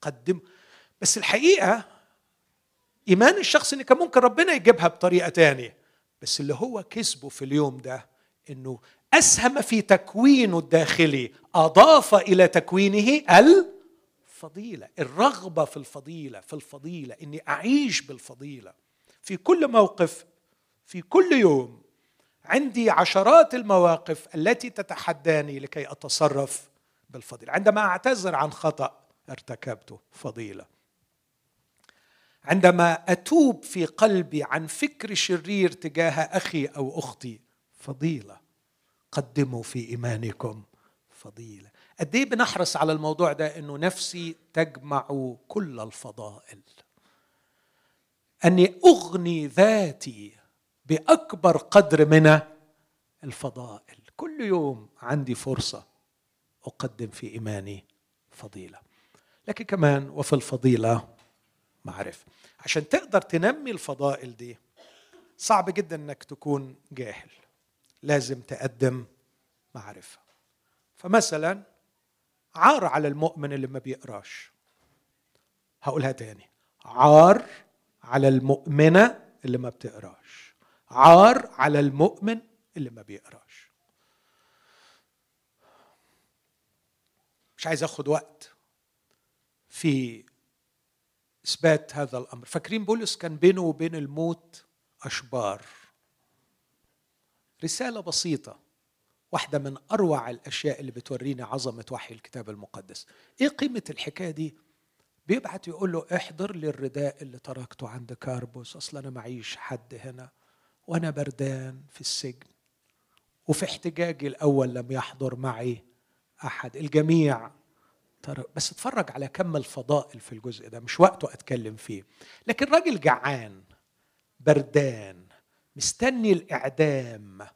قدم. بس الحقيقة إيمان الشخص إن كان ممكن ربنا يجيبها بطريقة تانية. بس اللي هو كسبه في اليوم ده إنه أسهم في تكوينه الداخلي أضاف إلى تكوينه الفضيلة الرغبة في الفضيلة في الفضيلة إني أعيش بالفضيلة. في كل موقف في كل يوم عندي عشرات المواقف التي تتحداني لكي أتصرف بالفضيلة. عندما أعتذر عن خطأ ارتكبته فضيلة. عندما أتوب في قلبي عن فكر شرير تجاه أخي أو أختي فضيلة. قدموا في إيمانكم فضيلة. قد إيه بنحرص على الموضوع ده إنه نفسي تجمع كل الفضائل؟ أني أغني ذاتي بأكبر قدر من الفضائل. كل يوم عندي فرصة أقدم في إيماني فضيلة. لكن كمان وفي الفضيلة معرفة. عشان تقدر تنمي الفضائل دي صعب جدا إنك تكون جاهل. لازم تقدم معرفة. فمثلا عار على المؤمن اللي ما بيقراش. هقولها تاني. عار على المؤمنة اللي ما بتقراش. عار على المؤمن اللي ما بيقراش. مش عايز آخد وقت في إثبات هذا الأمر. فاكرين بولس كان بينه وبين الموت أشبار. رسالة بسيطة واحدة من أروع الأشياء اللي بتورينا عظمة وحي الكتاب المقدس. إيه قيمة الحكاية دي؟ بيبعت يقول له احضر لي الرداء اللي تركته عند كاربوس. أصلا أنا معيش حد هنا وأنا بردان في السجن. وفي احتجاجي الأول لم يحضر معي أحد. الجميع بس اتفرج على كم الفضائل في الجزء ده مش وقته أتكلم فيه. لكن راجل جعان بردان مستني الإعدام.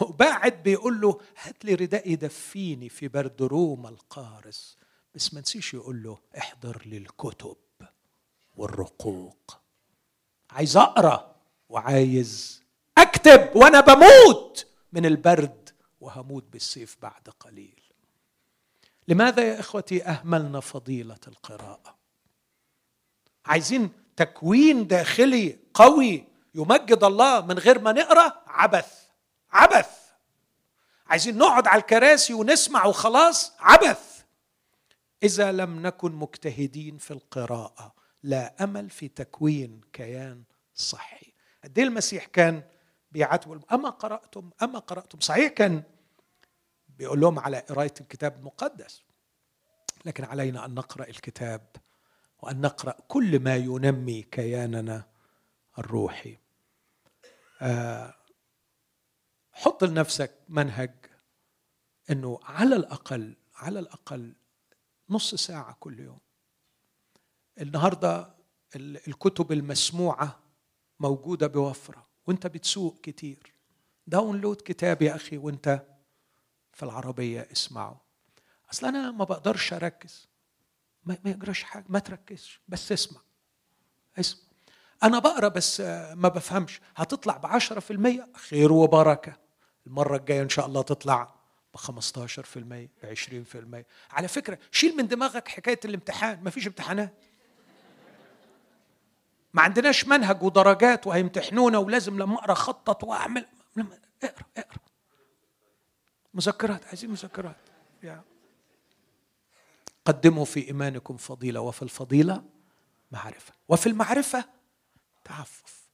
وبعد بيقول له هات لي رداء يدفيني في برد روما القارس بس ما نسيش يقول له احضر لي الكتب والرقوق. عايز أقرأ وعايز أكتب وأنا بموت من البرد وهموت بالسيف بعد قليل. لماذا يا إخوتي أهملنا فضيلة القراءة؟ عايزين تكوين داخلي قوي يمجد الله من غير ما نقرأ عبث عبث. عايزين نقعد على الكراسي ونسمع وخلاص عبث. إذا لم نكن مجتهدين في القراءة لا أمل في تكوين كيان صحي. قد إيه المسيح كان بيعاتبوا أما قرأتم؟ أما قرأتم؟ صحيح كان بيقول لهم على قرايه الكتاب المقدس. لكن علينا أن نقرأ الكتاب وأن نقرأ كل ما ينمي كياننا الروحي. حط لنفسك منهج إنه على الأقل على الأقل نص ساعة كل يوم. النهارده الكتب المسموعة موجودة بوفرة وأنت بتسوق كتير. داونلود كتاب يا أخي وأنت في العربية اسمعه. أصل أنا ما بقدرش أركز. ما, ما يجراش حاجة ما تركزش بس اسمع. اسمع. أنا بقرأ بس ما بفهمش. هتطلع بعشرة في المية خير وبركة. المرة الجاية إن شاء الله تطلع ب 15% ب 20% على فكرة شيل من دماغك حكاية الامتحان. ما فيش امتحانات. ما عندناش منهج ودرجات وهيمتحنونا ولازم لما أقرأ اخطط وأعمل. اقرأ اقرأ. مذكرات عايزين مذكرات. يا. قدموا في إيمانكم فضيلة وفي الفضيلة معرفة. وفي المعرفة تعفف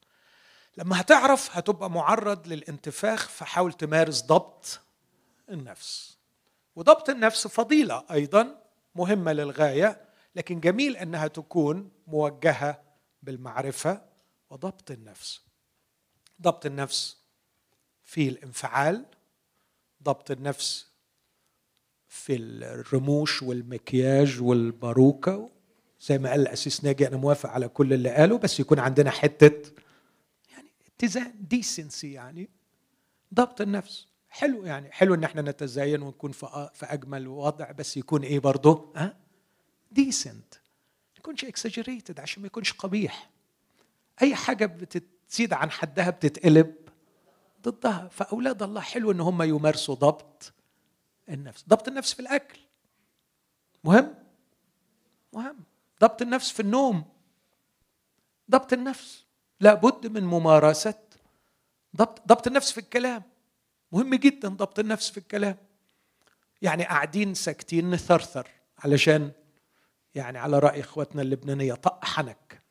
لما هتعرف هتبقى معرض للانتفاخ فحاول تمارس ضبط النفس. وضبط النفس فضيلة أيضا مهمة للغاية لكن جميل إنها تكون موجهة بالمعرفة وضبط النفس. ضبط النفس في الانفعال ضبط النفس في الرموش والمكياج والباروكة زي ما قال القسيس ناجي أنا موافق على كل اللي قاله بس يكون عندنا حتة يعني اتزان decency يعني ضبط النفس. حلو يعني حلو إن إحنا نتزين ونكون في أجمل وضع بس يكون إيه برضه؟ ها؟ decent ما يكونش exaggerated عشان ما يكونش قبيح. أي حاجة بتزيد عن حدها بتتقلب ضدها. فأولاد الله حلو إن هم يمارسوا ضبط النفس. ضبط النفس في الأكل. مهم؟ مهم. ضبط النفس في النوم. ضبط النفس. لابد من ممارسة ضبط ضبط النفس في الكلام. مهم جدا ضبط النفس في الكلام. يعني قاعدين ساكتين نثرثر علشان يعني على رأي إخواتنا اللبنانية طق حنك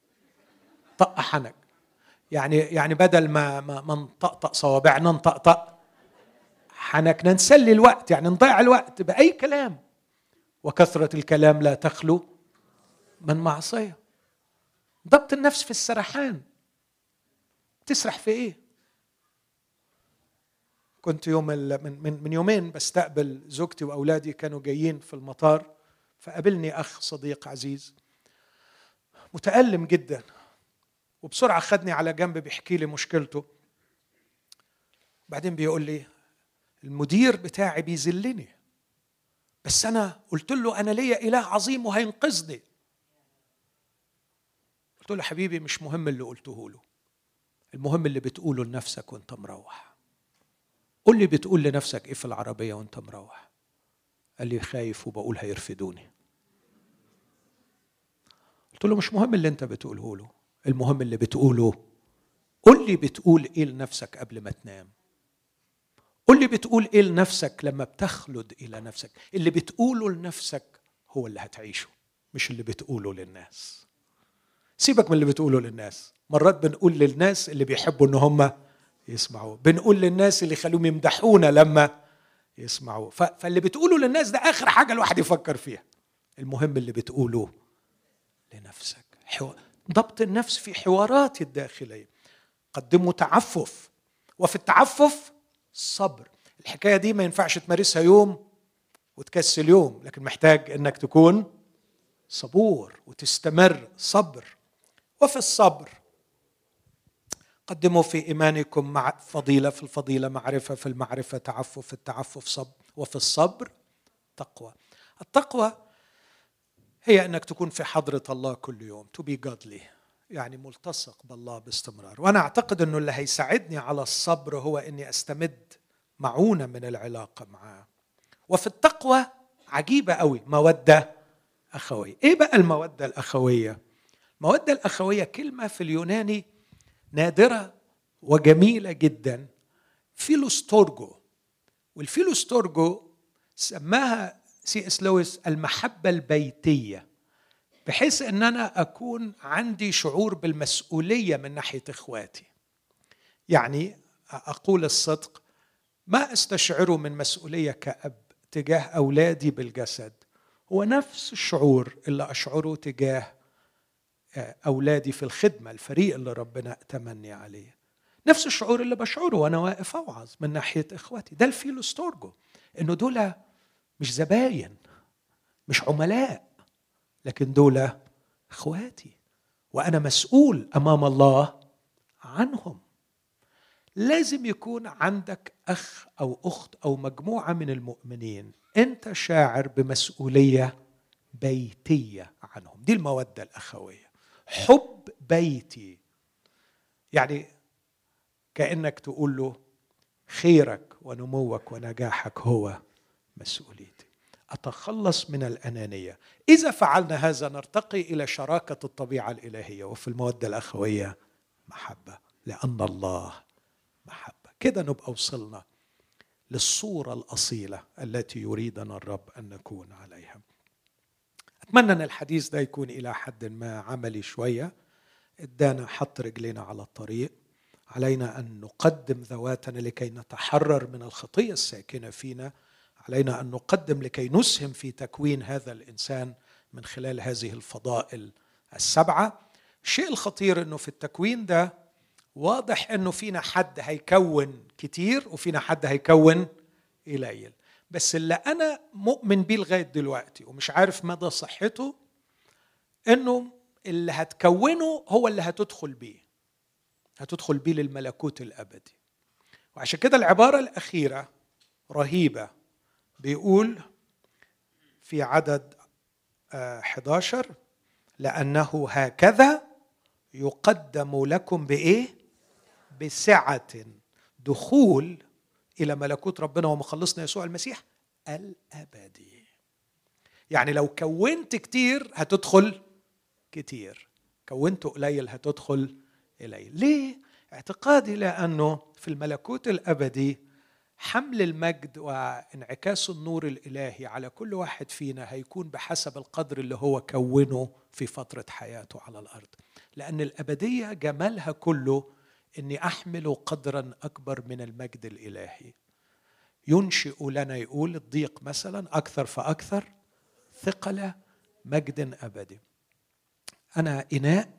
طق حنك يعني يعني بدل ما ما, ما نطقطق صوابعنا نطقطق حنكنا. نسلي الوقت يعني نضيع الوقت بأي كلام. وكثرة الكلام لا تخلو من معصية. ضبط النفس في السرحان. تسرح في إيه؟ كنت يوم من من من يومين بستقبل زوجتي وأولادي كانوا جايين في المطار فقابلني أخ صديق عزيز. متألم جدا وبسرعة خدني على جنب بيحكي لي مشكلته. بعدين بيقول لي المدير بتاعي بيذلني. بس أنا قلت له أنا ليا إله عظيم وهينقذني. قلت له حبيبي مش مهم اللي قلته له المهم اللي بتقوله لنفسك وانت مروح. قول لي بتقول لنفسك إيه في العربية وانت مروح. قال لي خايف وبقول هيرفدوني. قلت له مش مهم اللي انت بتقوله له المهم اللي بتقوله. قول لي بتقول إيه لنفسك قبل ما تنام. قول لي بتقول إيه لنفسك لما بتخلد إلى نفسك. اللي بتقوله لنفسك هو اللي هتعيشه مش اللي بتقوله للناس. سيبك من اللي بتقوله للناس. مرات بنقول للناس اللي بيحبوا إن هم يسمعوا بنقول للناس اللي خلوهم يمدحونا لما يسمعوا فاللي بتقوله للناس ده آخر حاجة الواحد يفكر فيها. المهم اللي بتقوله لنفسك. ضبط النفس في حوارات الداخلية. قدموا تعفف. وفي التعفف صبر. الحكاية دي ما ينفعش تمارسها يوم وتكسل يوم لكن محتاج إنك تكون صبور وتستمر. صبر. وفي الصبر. قدموا في إيمانكم مع فضيلة في الفضيلة معرفة في المعرفة تعفف في التعفف صبر وفي الصبر تقوى. التقوى هي أنك تكون في حضرة الله كل يوم to be godly يعني ملتصق بالله باستمرار. وأنا أعتقد إنه اللي هيساعدني على الصبر هو إني أستمد معونة من العلاقة معاه. وفي التقوى عجيبة قوي مودة أخوية. إيه بقى المودة الأخوية؟ الموده الأخوية كلمة في اليوناني نادرة وجميلة جدا. فيلوستورجو. والفيلوستورجو سماها سي إس لويس المحبة البيتية بحيث إن أنا أكون عندي شعور بالمسؤولية من ناحية إخواتي. يعني أقول الصدق ما استشعره من مسؤولية كأب تجاه أولادي بالجسد. هو نفس الشعور اللي أشعره تجاه أولادي في الخدمة الفريق اللي ربنا أتمني عليه. نفس الشعور اللي بشعره وأنا واقف أوعظ من ناحية إخواتي. ده الفيلوستورجو إنه دول مش زباين مش عملاء لكن دول إخواتي. وأنا مسؤول أمام الله عنهم. لازم يكون عندك أخ أو أخت أو مجموعة من المؤمنين أنت شاعر بمسؤولية بيتية عنهم. دي المودة الأخوية. حب بيتي. يعني كأنك تقول له خيرك ونموك ونجاحك هو مسؤوليتي. أتخلص من الأنانية. إذا فعلنا هذا نرتقي إلى شراكة الطبيعة الإلهية وفي المودة الأخوية محبة لأن الله محبة. كده نبقى وصلنا للصورة الأصيلة التي يريدنا الرب أن نكون عليها. أتمنى أن الحديث ده يكون إلى حد ما عملي شوية. إدانا حط رجلينا على الطريق. علينا أن نقدم ذواتنا لكي نتحرر من الخطية الساكنة فينا. علينا أن نقدم لكي نسهم في تكوين هذا الإنسان من خلال هذه الفضائل السبعة. الشيء الخطير إنه في التكوين ده واضح إنه فينا حد هيكون كتير وفينا حد هيكون قليل. بس اللي أنا مؤمن بيه لغاية دلوقتي ومش عارف مدى صحته إنه اللي هتكونه هو اللي هتدخل بيه. هتدخل بيه للملكوت الأبدي. وعشان كده العبارة الأخيرة رهيبة. بيقول في عدد 11 آه، لأنه هكذا يقدم لكم بإيه؟ بسعة. دخول إلى ملكوت ربنا ومخلصنا يسوع المسيح؟ الأبدي. يعني لو كونت كتير هتدخل كتير. كونت قليل هتدخل قليل ليه؟ اعتقادي لأنه في الملكوت الأبدي حمل المجد وانعكاس النور الإلهي على كل واحد فينا هيكون بحسب القدر اللي هو كونه في فترة حياته على الأرض. لأن الأبدية جمالها كله إني أحمل قدرا أكبر من المجد الإلهي. ينشئ لنا يقول الضيق مثلا أكثر فأكثر ثقل مجد أبدي. أنا إناء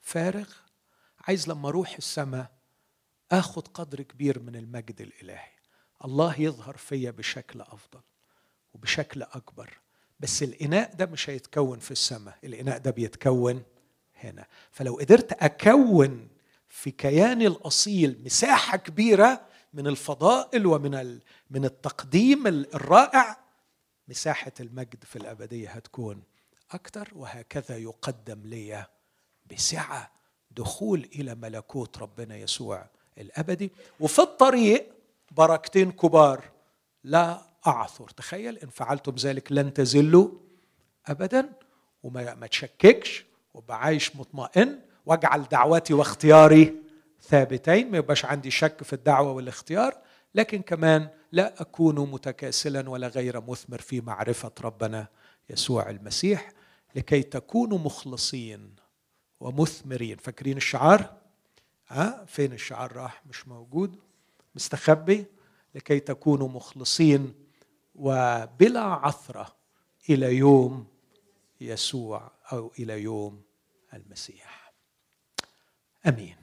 فارغ عايز لما أروح السماء اخذ قدر كبير من المجد الإلهي. الله يظهر فيا بشكل أفضل وبشكل أكبر. بس الإناء ده مش هيتكون في السماء الإناء ده بيتكون هنا. فلو قدرت أكون في كياني الأصيل مساحة كبيرة من الفضائل ومن من التقديم الرائع مساحة المجد في الأبدية هتكون أكثر وهكذا يقدم لي بسعة دخول إلى ملكوت ربنا يسوع الأبدي. وفي الطريق بركتين كبار لا أعثر. تخيل إن فعلتم ذلك لن تزلوا أبدا وما ما تشككش وابقى عايش مطمئن واجعل دعوتي واختياري ثابتين ما يبقاش عندي شك في الدعوة والاختيار لكن كمان لا أكون متكاسلا ولا غير مثمر في معرفة ربنا يسوع المسيح لكي تكونوا مخلصين ومثمرين. فاكرين الشعار؟ ها؟ فين الشعار راح؟ مش موجود. مستخبي؟ لكي تكونوا مخلصين وبلا عثرة إلى يوم يسوع أو إلى يوم المسيح. آمين.